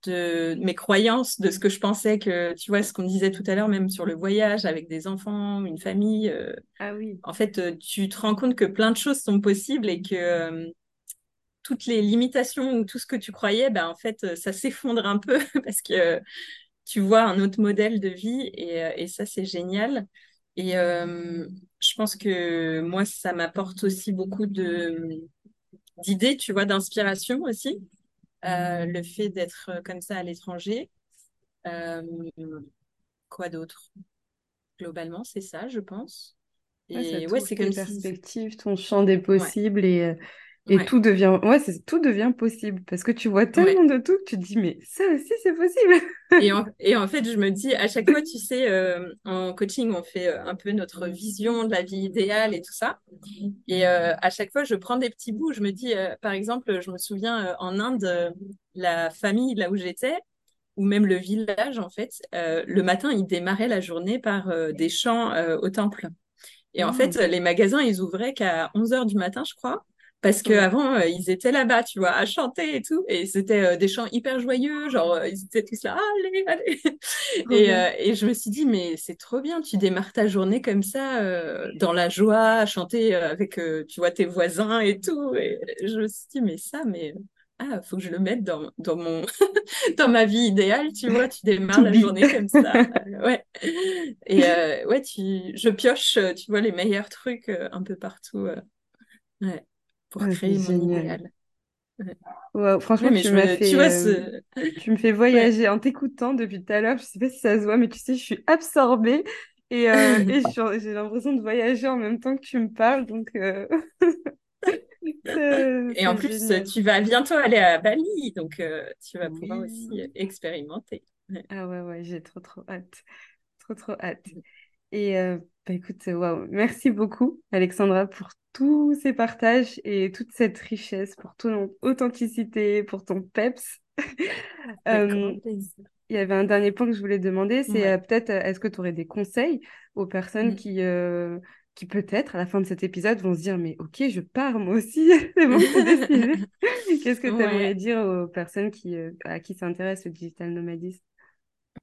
de mes croyances, de ce que je pensais que, tu vois, ce qu'on disait tout à l'heure, même sur le voyage avec des enfants, une famille. euh, Ah oui. en fait, euh, tu te rends compte que plein de choses sont possibles et que euh, toutes les limitations ou tout ce que tu croyais, ben, en fait, ça s'effondre un peu parce que tu vois un autre modèle de vie et, et ça, c'est génial. Et euh, je pense que moi, ça m'apporte aussi beaucoup de d'idées, tu vois, d'inspiration aussi. Euh, le fait d'être comme ça à l'étranger. Euh, quoi d'autre? Globalement, c'est ça, je pense. Ouais, ça Et ouais, t'ouvre c'est si... perspectives, ton champ des Ouais, possibles et, et ouais, tout devient, ouais, tout devient possible parce que tu vois ouais. tellement de tout que tu te dis, mais ça aussi, c'est possible. Et en, et en fait, je me dis, à chaque fois, tu sais, euh, en coaching, on fait euh, un peu notre vision de la vie idéale et tout ça. Et euh, à chaque fois, je prends des petits bouts. Je me dis, euh, par exemple, je me souviens en Inde, la famille là où j'étais, ou même le village, en fait, le matin, ils démarraient la journée par des chants au temple. Et en fait, Mm. les magasins, ils ouvraient qu'à 11 heures du matin, je crois. Parce qu'avant, euh, ils étaient là-bas, tu vois, à chanter et tout. Et c'était euh, des chants hyper joyeux, genre, euh, ils étaient tous là, allez, allez. Et, euh, et je me suis dit, mais c'est trop bien, tu démarres ta journée comme ça, dans la joie, à chanter avec, tu vois, tes voisins et tout. Et je me suis dit, mais ça, mais... Ah, faut que je le mette dans, dans mon dans ma vie idéale, tu vois, tu démarres la journée comme ça. Ouais. Et euh, ouais, tu, je pioche, tu vois, les meilleurs trucs euh, un peu partout euh, ouais, pour Ah, créer mon génial. idéal. Ouais. Franchement, tu tu vois, euh, tu me fais ouais. voyager en t'écoutant depuis tout à l'heure. Je sais pas si ça se voit, mais tu sais, je suis absorbée et, euh, et j'ai l'impression de voyager en même temps que tu me parles, donc euh, Et en plus, génial. tu vas bientôt aller à Bali, donc tu vas pouvoir aussi expérimenter. Ah ouais, ouais, j'ai trop, trop hâte. Trop, trop hâte. Et euh, bah écoute, euh, waouh, merci beaucoup, Alexandra, pour tous ces partages et toute cette richesse, pour ton authenticité, pour ton peps. Euh, il y avait un dernier point que je voulais demander, c'est Ouais. peut-être, est-ce que tu aurais des conseils aux personnes Mm. qui, euh, qui peut-être, à la fin de cet épisode, vont se dire, mais ok, je pars moi aussi, c'est bon. Qu'est-ce que tu aimerais Ouais. dire aux personnes qui, à qui s'intéresse le digital nomadisme?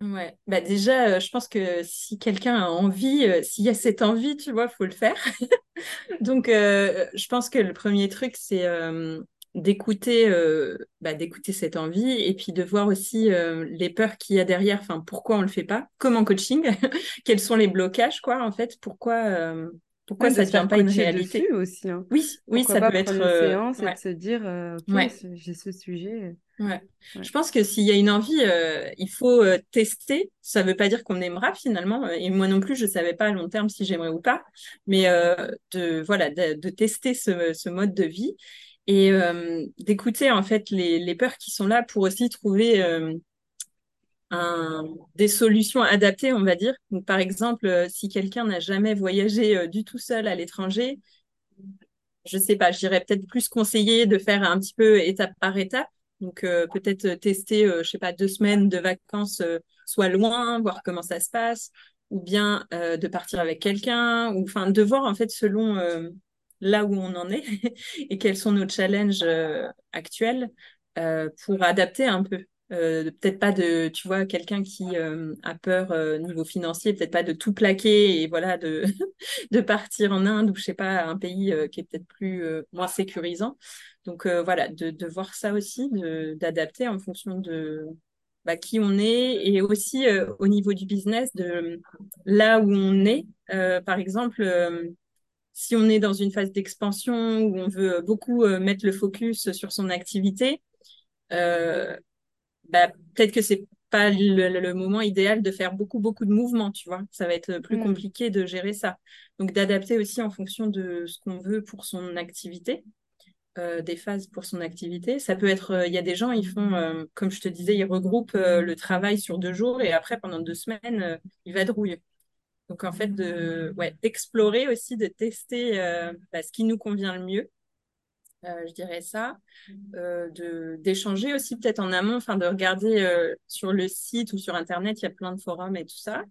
Ouais, bah déjà, euh, je pense que si quelqu'un a envie, euh, s'il y a cette envie, tu vois, faut le faire. Donc, euh, je pense que le premier truc, c'est euh, d'écouter, euh, bah, d'écouter cette envie et puis de voir aussi euh, les peurs qu'il y a derrière. Enfin, pourquoi on le fait pas? Comme en coaching, quels sont les blocages, quoi, en fait? Pourquoi, euh, pourquoi Ouais, ça se devient pas une réalité? aussi, hein. Oui, oui, Pourquoi ça peut être, une séance et de ouais, se dire, euh, ok, ouais. j'ai ce sujet. Ouais. Ouais. Je pense que s'il y a une envie, euh, il faut euh, tester. Ça ne veut pas dire qu'on aimera finalement. Et moi non plus, je ne savais pas à long terme si j'aimerais ou pas. Mais euh, de voilà, de, de tester ce, ce mode de vie et euh, d'écouter en fait les, les peurs qui sont là pour aussi trouver euh, un, des solutions adaptées, on va dire. Donc, par exemple, euh, si quelqu'un n'a jamais voyagé euh, du tout seul à l'étranger, je sais pas, j'irais peut-être plus conseiller de faire un petit peu étape par étape. Donc euh, peut-être tester, euh, je sais pas, deux semaines de vacances, euh, soit loin, voir comment ça se passe, ou bien euh, de partir avec quelqu'un, ou enfin de voir en fait selon euh, là où on en est et quels sont nos challenges euh, actuels euh, pour adapter un peu. Euh, peut-être pas de, tu vois, quelqu'un qui euh, a peur euh, niveau financier, peut-être pas de tout plaquer et voilà de de partir en Inde ou je sais pas, un pays euh, qui est peut-être plus euh, moins sécurisant. Donc euh, voilà, de, de voir ça aussi, d'adapter en fonction de bah, qui on est et aussi euh, au niveau du business, de là où on est. Euh, par exemple, si on est dans une phase d'expansion où on veut beaucoup mettre le focus sur son activité, bah, peut-être que c'est pas le, le moment idéal de faire beaucoup, beaucoup de mouvements, tu vois. Ça va être plus Hmm. compliqué de gérer ça. Donc, d'adapter aussi en fonction de ce qu'on veut pour son activité. Des phases pour son activité. Ça peut être, il y a des gens, ils font, comme je te disais, ils regroupent le travail sur deux jours et après, pendant deux semaines, ils vadrouillent. Donc, en fait, de, ouais, d'explorer aussi, de tester bah, ce qui nous convient le mieux. je dirais ça, de d'échanger aussi peut-être en amont, enfin de regarder sur le site ou sur internet, il y a plein de forums et tout ça,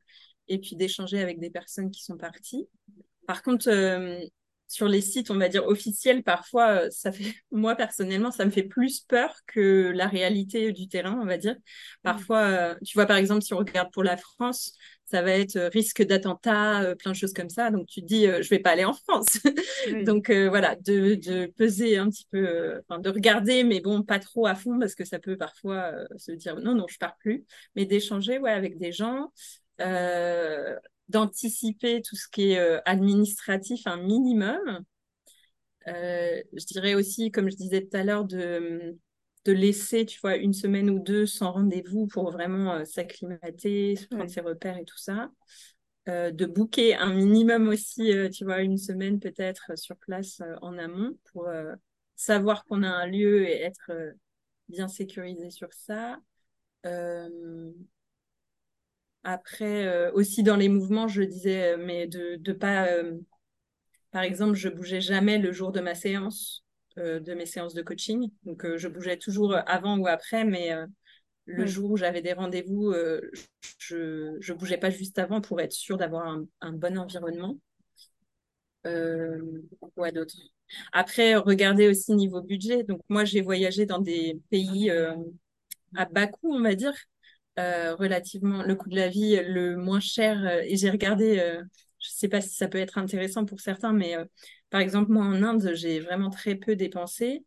et puis d'échanger avec des personnes qui sont parties. Par contre, sur les sites, on va dire officiels, parfois, euh, ça fait, moi personnellement, ça me fait plus peur que la réalité du terrain, on va dire. Parfois, euh, tu vois, par exemple, si on regarde pour la France, ça va être euh, risque d'attentat, plein de choses comme ça. Donc, tu te dis, je vais pas aller en France. Donc, voilà, de, peser un petit peu, de regarder, mais bon, pas trop à fond, parce que ça peut parfois se dire, non, non, je pars plus. Mais d'échanger, ouais, avec des gens d'anticiper tout ce qui est euh, administratif un minimum. Euh, je dirais aussi, comme je disais tout à l'heure, de, de laisser, tu vois, une semaine ou deux sans rendez-vous pour vraiment euh, s'acclimater, se prendre ses repères et tout ça. de booker un minimum aussi, tu vois, une semaine peut-être sur place en amont pour savoir qu'on a un lieu et être bien sécurisé sur ça. Après, euh, aussi dans les mouvements, je disais, euh, mais de ne pas. Euh, par exemple, je bougeais jamais le jour de ma séance, de mes séances de coaching. Donc, je bougeais toujours avant ou après, mais le jour où j'avais des rendez-vous, je ne bougeais pas juste avant pour être sûre d'avoir un, un, bon environnement. quoi d'autre? Après, regardez aussi niveau budget. Donc, moi, j'ai voyagé dans des pays à bas coût, on va dire. Euh, relativement le coût de la vie le moins cher. Euh, et j'ai regardé, euh, je ne sais pas si ça peut être intéressant pour certains, mais par exemple, moi en Inde, j'ai vraiment très peu dépensé.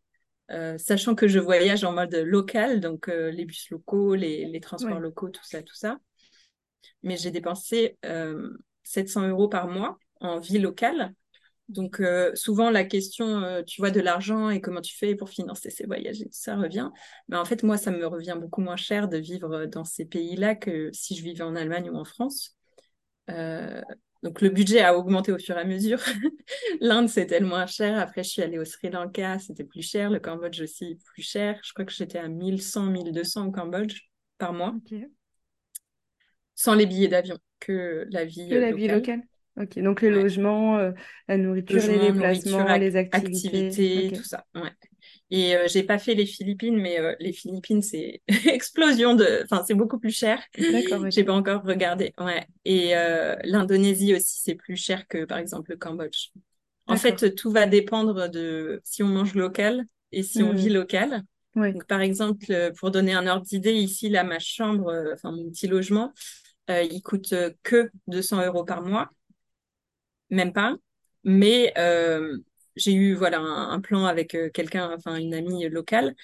sachant que je voyage en mode local, donc les bus locaux, les, transports locaux, tout ça, tout ça. Mais j'ai dépensé 700 euros par mois en vie locale. Donc, euh, souvent, la question, euh, tu vois, de l'argent et comment tu fais pour financer ces voyages et tout ça revient. Mais en fait, moi, ça me revient beaucoup moins cher de vivre dans ces pays-là que si je vivais en Allemagne ou en France. Euh, donc, le budget a augmenté au fur et à mesure. L'Inde, c'était le moins cher. Après, je suis allée au Sri Lanka, c'était plus cher. Le Cambodge aussi, plus cher. Je crois que j'étais à 1100, 1200 au Cambodge par mois. Sans les billets d'avion, que la vie, que la vie locale. Ok, donc les logements, euh, la nourriture, les déplacements, les activités. tout ça. Ouais. Et euh, j'ai pas fait les Philippines, mais euh, les Philippines, c'est explosion de. Enfin, c'est beaucoup plus cher. D'accord. J'ai pas encore regardé. Ouais. Et l'Indonésie aussi, c'est plus cher que par exemple le Cambodge. En fait, tout va dépendre de si on mange local et si on vit hmm. local. Donc, par exemple, pour donner un ordre d'idée, ici, là, ma chambre, enfin mon petit logement, il coûte que 200 euros par mois même pas. Mais euh, j'ai eu voilà un, plan avec euh, quelqu'un, enfin une amie locale.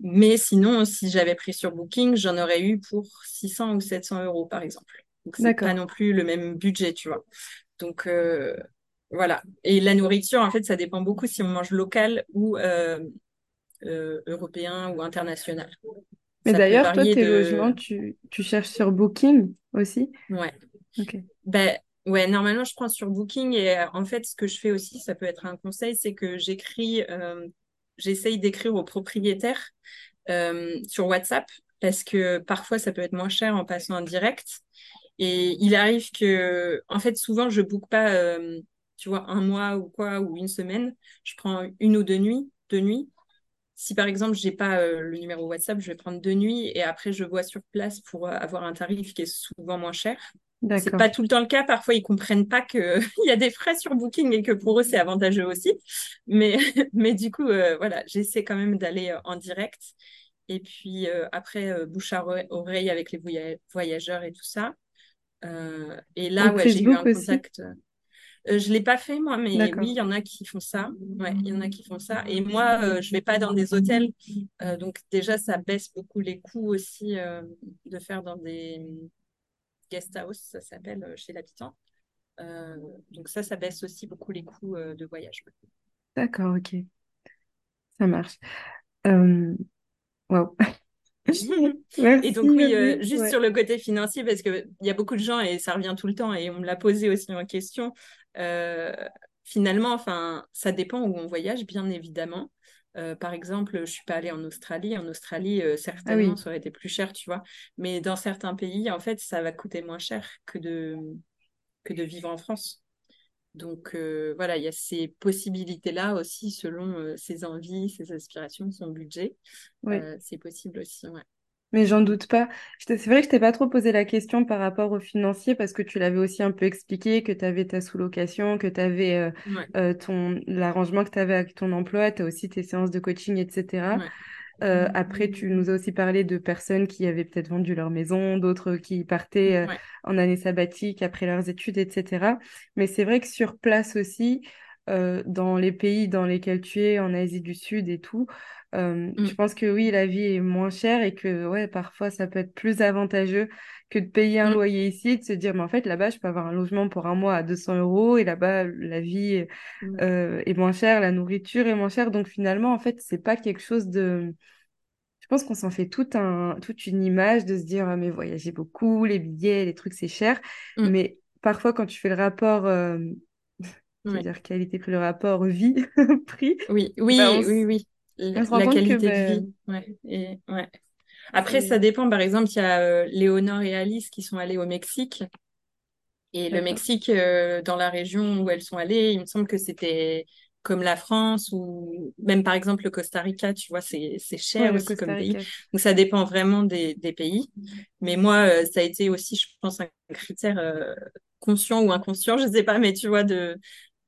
Mais sinon, si j'avais pris sur Booking, j'en aurais eu pour 600 ou 700 euros par exemple. Donc c'est pas non plus le même budget, tu vois. Donc euh, voilà. Et la nourriture, en fait, ça dépend beaucoup si on mange local ou européen ou international. Mais d'ailleurs, toi, tes logements, tu, tu cherches sur Booking aussi? Ouais. Ok. Ben, Ouais, normalement, je prends sur Booking et euh, en fait, ce que je fais aussi, ça peut être un conseil, c'est que j'écris, euh, j'essaye d'écrire aux propriétaires euh, sur WhatsApp parce que parfois, ça peut être moins cher en passant en direct. Et il arrive que, en fait, souvent, je book pas, tu vois, un mois ou quoi, ou une semaine. Je prends une ou deux nuits, deux nuits. Si par exemple, j'ai pas le numéro WhatsApp, je vais prendre deux nuits et après, je vois sur place pour avoir un tarif qui est souvent moins cher. C'est pas tout le temps le cas. Parfois, ils comprennent pas qu'il y a des frais sur Booking et que pour eux, c'est avantageux aussi. Mais, mais du coup, euh, voilà, j'essaie quand même d'aller euh, en direct. Et puis euh, après, bouche à oreille avec les voyageurs et tout ça. et là, ouais, j'ai eu un contact. je l'ai pas fait moi, mais oui, il y en a qui font ça. Ouais, il y en a qui font ça. Et moi, je vais pas dans des hôtels, donc déjà ça baisse beaucoup les coûts aussi de faire dans des guest house, ça s'appelle euh, chez l'habitant. Euh, donc ça, ça baisse aussi beaucoup les coûts euh, de voyage. D'accord, ok. Ça marche. Euh... Wow. et donc oui, juste sur le côté financier, parce qu'il y a beaucoup de gens, et ça revient tout le temps, et on me l'a posé aussi en question, finalement, enfin, ça dépend où on voyage, bien évidemment. Par exemple, je suis pas allée en Australie. En Australie, certainement, ça aurait été plus cher, tu vois. Mais dans certains pays, en fait, ça va coûter moins cher que de, que de vivre en France. Donc voilà, il y a ces possibilités-là aussi selon ses envies, ses aspirations, son budget. c'est possible aussi, ouais. Mais j'en doute pas. C'est vrai que je t'ai pas trop posé la question par rapport au financier parce que tu l'avais aussi un peu expliqué, que tu avais ta sous-location, que tu avais euh, euh, ton l'arrangement que tu avais avec ton emploi, tu as aussi tes séances de coaching, etc. Euh, après, tu nous as aussi parlé de personnes qui avaient peut-être vendu leur maison, d'autres qui partaient en année sabbatique après leurs études, etc. Mais c'est vrai que sur place aussi, dans les pays dans lesquels tu es, en Asie du Sud et tout, euh, Je pense que oui, la vie est moins chère et que ouais, parfois ça peut être plus avantageux que de payer un mm. loyer ici et de se dire, mais en fait, là-bas, je peux avoir un logement pour un mois à 200 euros et là-bas, la vie mm. euh, est moins chère, la nourriture est moins chère. Donc finalement, en fait, c'est pas quelque chose de. Je pense qu'on s'en fait tout un, toute une image de se dire, ah, mais voyager beaucoup, les billets, les trucs, c'est cher. Mais parfois, quand tu fais le rapport. Euh, c'est-à-dire qualité-prix, le rapport vie-prix. Oui, oui, bah, oui, oui la, qualité de ben, vie. Ouais, et, ouais. Après, ça dépend. Par exemple, il y a euh, Léonore et Alice qui sont allées au Mexique. Et le Mexique, euh, dans la région où elles sont allées, il me semble que c'était comme la France ou même par exemple le Costa Rica, tu vois, c'est cher aussi comme pays. Donc ça dépend vraiment des, des pays. Mais moi, euh, ça a été aussi, je pense, un critère conscient ou inconscient, je sais pas, mais tu vois, de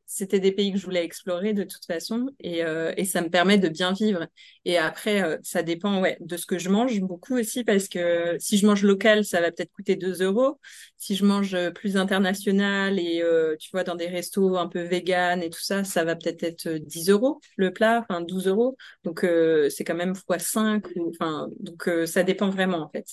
c'était des pays que je voulais explorer de toute façon et, euh, ça me permet de bien vivre. Et après, euh, ça dépend de ce que je mange beaucoup aussi parce que si je mange local, ça va peut-être coûter 2 euros. Si je mange plus international et euh, tu vois, dans des restos un peu vegan et tout ça, ça va peut-être être 10 euros le plat, enfin 12 euros. Donc c'est quand même x 5. Enfin, donc ça dépend vraiment en fait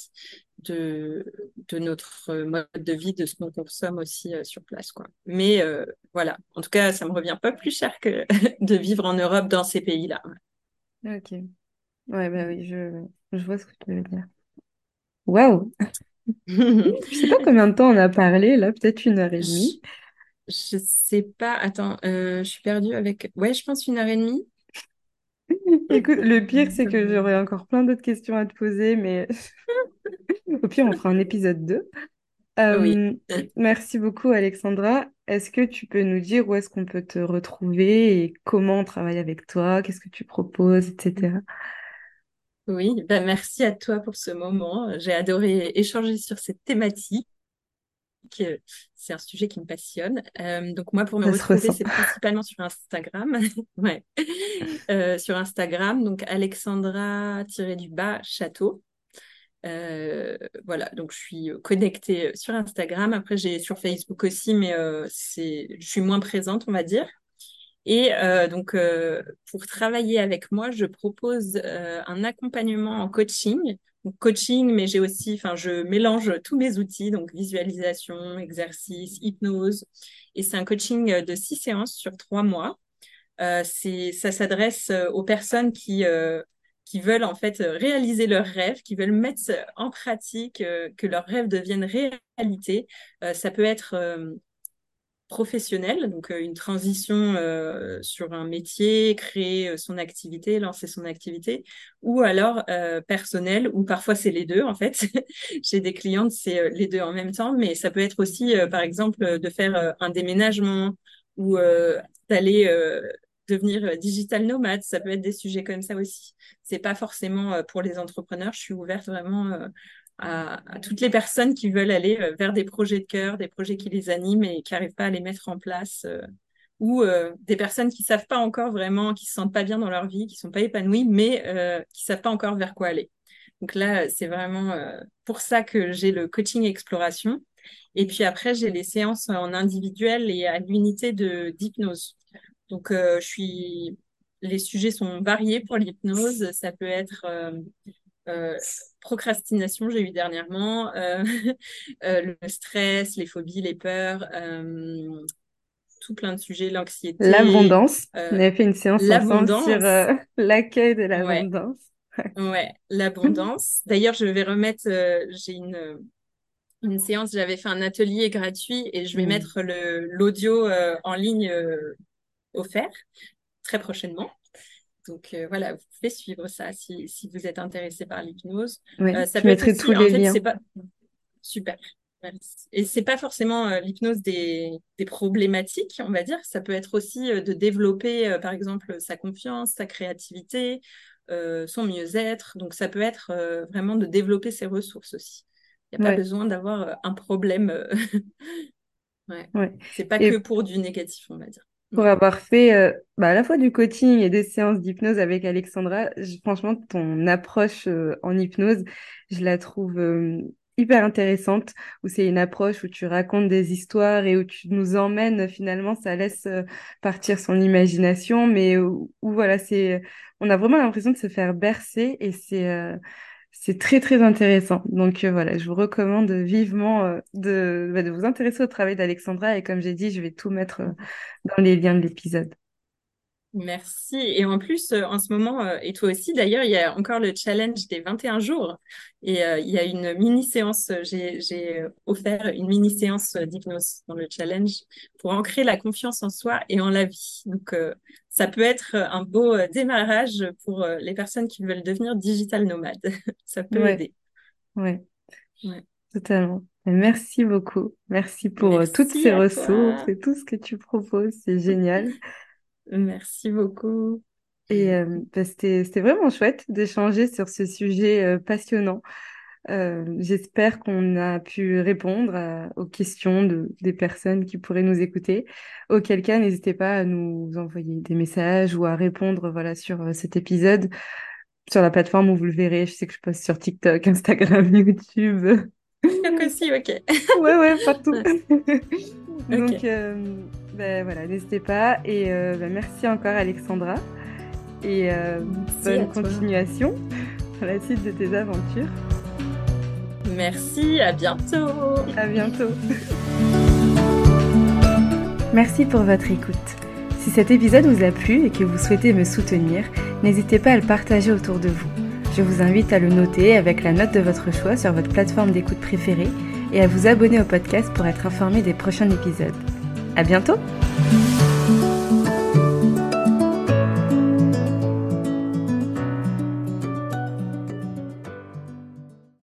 de, de notre mode de vie, de ce qu'on consomme aussi euh, sur place. Quoi. Mais euh, voilà, en tout cas, ça me revient pas plus cher que de vivre en Europe dans ces pays-là. Ok. Ouais, bah oui, je, je vois ce que tu veux dire. Waouh! je sais pas combien de temps on a parlé, là, peut-être une heure et demie. Je, sais pas, attends, euh, je suis perdue avec. Ouais, je pense une heure et demie. Écoute, le pire, c'est que j'aurais encore plein d'autres questions à te poser, mais au pire, on fera un épisode 2. oui. Euh, merci beaucoup, Alexandra. Est-ce que tu peux nous dire où est-ce qu'on peut te retrouver et comment on travaille avec toi, qu'est-ce que tu proposes, etc. Oui, bah merci à toi pour ce moment. J'ai adoré échanger sur cette thématique. C'est un sujet qui me passionne. Euh, donc moi, pour me retrouver, c'est principalement sur Instagram. ouais. Euh, sur Instagram, donc Alexandra-du-bas château. Euh, voilà, donc je suis connectée sur Instagram. Après, j'ai sur Facebook aussi, mais c'est, je suis moins présente, on va dire. Et donc, pour travailler avec moi, je propose un accompagnement en coaching coaching, mais j'ai aussi, enfin, je mélange tous mes outils, donc visualisation, exercice, hypnose. Et c'est un coaching euh, de six séances sur trois mois. Euh, ça s'adresse euh, aux personnes qui, euh, qui veulent en fait réaliser leurs rêves, qui veulent mettre en pratique, que leurs rêves deviennent réalité. ça peut être professionnelle, donc euh, une transition euh, sur un métier, créer euh, son activité, lancer son activité, ou alors personnel, ou parfois c'est les deux en fait. J'ai des clientes, c'est les deux en même temps, mais ça peut être aussi, par exemple, de faire un déménagement ou d'aller devenir digital nomade. Ça peut être des sujets comme ça aussi. C'est pas forcément pour les entrepreneurs. Je suis ouverte vraiment à, toutes les personnes qui veulent aller euh, vers des projets de cœur, des projets qui les animent et qui n'arrivent pas à les mettre en place, euh, ou euh, des personnes qui savent pas encore vraiment, qui se sentent pas bien dans leur vie, qui sont pas épanouies, mais qui savent pas encore vers quoi aller. Donc là, c'est vraiment pour ça que j'ai le coaching exploration. Et puis après, j'ai les séances en individuel et à l'unité d'hypnose. Donc, je suis, les sujets sont variés pour l'hypnose. Ça peut être procrastination, j'ai eu dernièrement, euh, euh, le stress, les phobies, les peurs, tout plein de sujets, l'anxiété. L'abondance. On avait fait une séance ensemble sur l'accueil de l'abondance. Ouais, l'abondance. D'ailleurs, je vais remettre, j'ai une, une séance, j'avais fait un atelier gratuit et je vais mmh. mettre l'audio en ligne offert très prochainement. Donc voilà, vous pouvez suivre ça si, si vous êtes intéressé par l'hypnose. Ouais, ça peut être aussi, tous les liens. Pas... Super. Et c'est pas forcément l'hypnose des, des, problématiques, on va dire. Ça peut être aussi de développer, par exemple, sa confiance, sa créativité, son mieux-être. Donc ça peut être vraiment de développer ses ressources aussi. Il n'y a pas besoin d'avoir un problème. ouais. ouais. C'est pas que pour du négatif, on va dire pour avoir fait euh, bah, à la fois du coaching et des séances d'hypnose avec Alexandra. franchement, ton approche euh, en hypnose, je la trouve euh, hyper intéressante, où c'est une approche où tu racontes des histoires et où tu nous emmènes finalement, ça laisse partir son imagination, mais où, où voilà, c'est, on a vraiment l'impression de se faire bercer et c'est c'est très très intéressant. Donc euh, voilà, je vous recommande vivement euh, de, bah, de vous intéresser au travail d'Alexandra et comme j'ai dit, je vais tout mettre euh, dans les liens de l'épisode. Merci. Et en plus, en ce moment, et toi aussi d'ailleurs, il y a encore le challenge des 21 jours. Et il y a une mini-séance, j'ai offert une mini-séance d'hypnose dans le challenge pour ancrer la confiance en soi et en la vie. Donc, ça peut être un beau euh, démarrage pour euh, les personnes qui veulent devenir digital nomades. ça peut aider. Oui, ouais. totalement. merci beaucoup. Merci pour euh, toutes ces ressources et tout ce que tu proposes. C'est génial. Merci beaucoup. Et bah, c'était vraiment chouette d'échanger sur ce sujet passionnant. Euh, j'espère qu'on a pu répondre aux questions de, des personnes qui pourraient nous écouter. Auquel cas, n'hésitez pas à nous envoyer des messages ou à répondre voilà, sur euh, cet épisode sur la plateforme où vous le verrez. Je sais que je poste sur TikTok, Instagram, YouTube. TikTok aussi, ok. ouais, ouais, partout. Donc, euh, ben, voilà, n'hésitez pas. Et ben, merci encore, Alexandra. Et bonne continuation à la suite de tes aventures. Merci, à bientôt. À bientôt. Merci pour votre écoute. Si cet épisode vous a plu et que vous souhaitez me soutenir, n'hésitez pas à le partager autour de vous. Je vous invite à le noter avec la note de votre choix sur votre plateforme d'écoute préférée et à vous abonner au podcast pour être informé des prochains épisodes. À bientôt!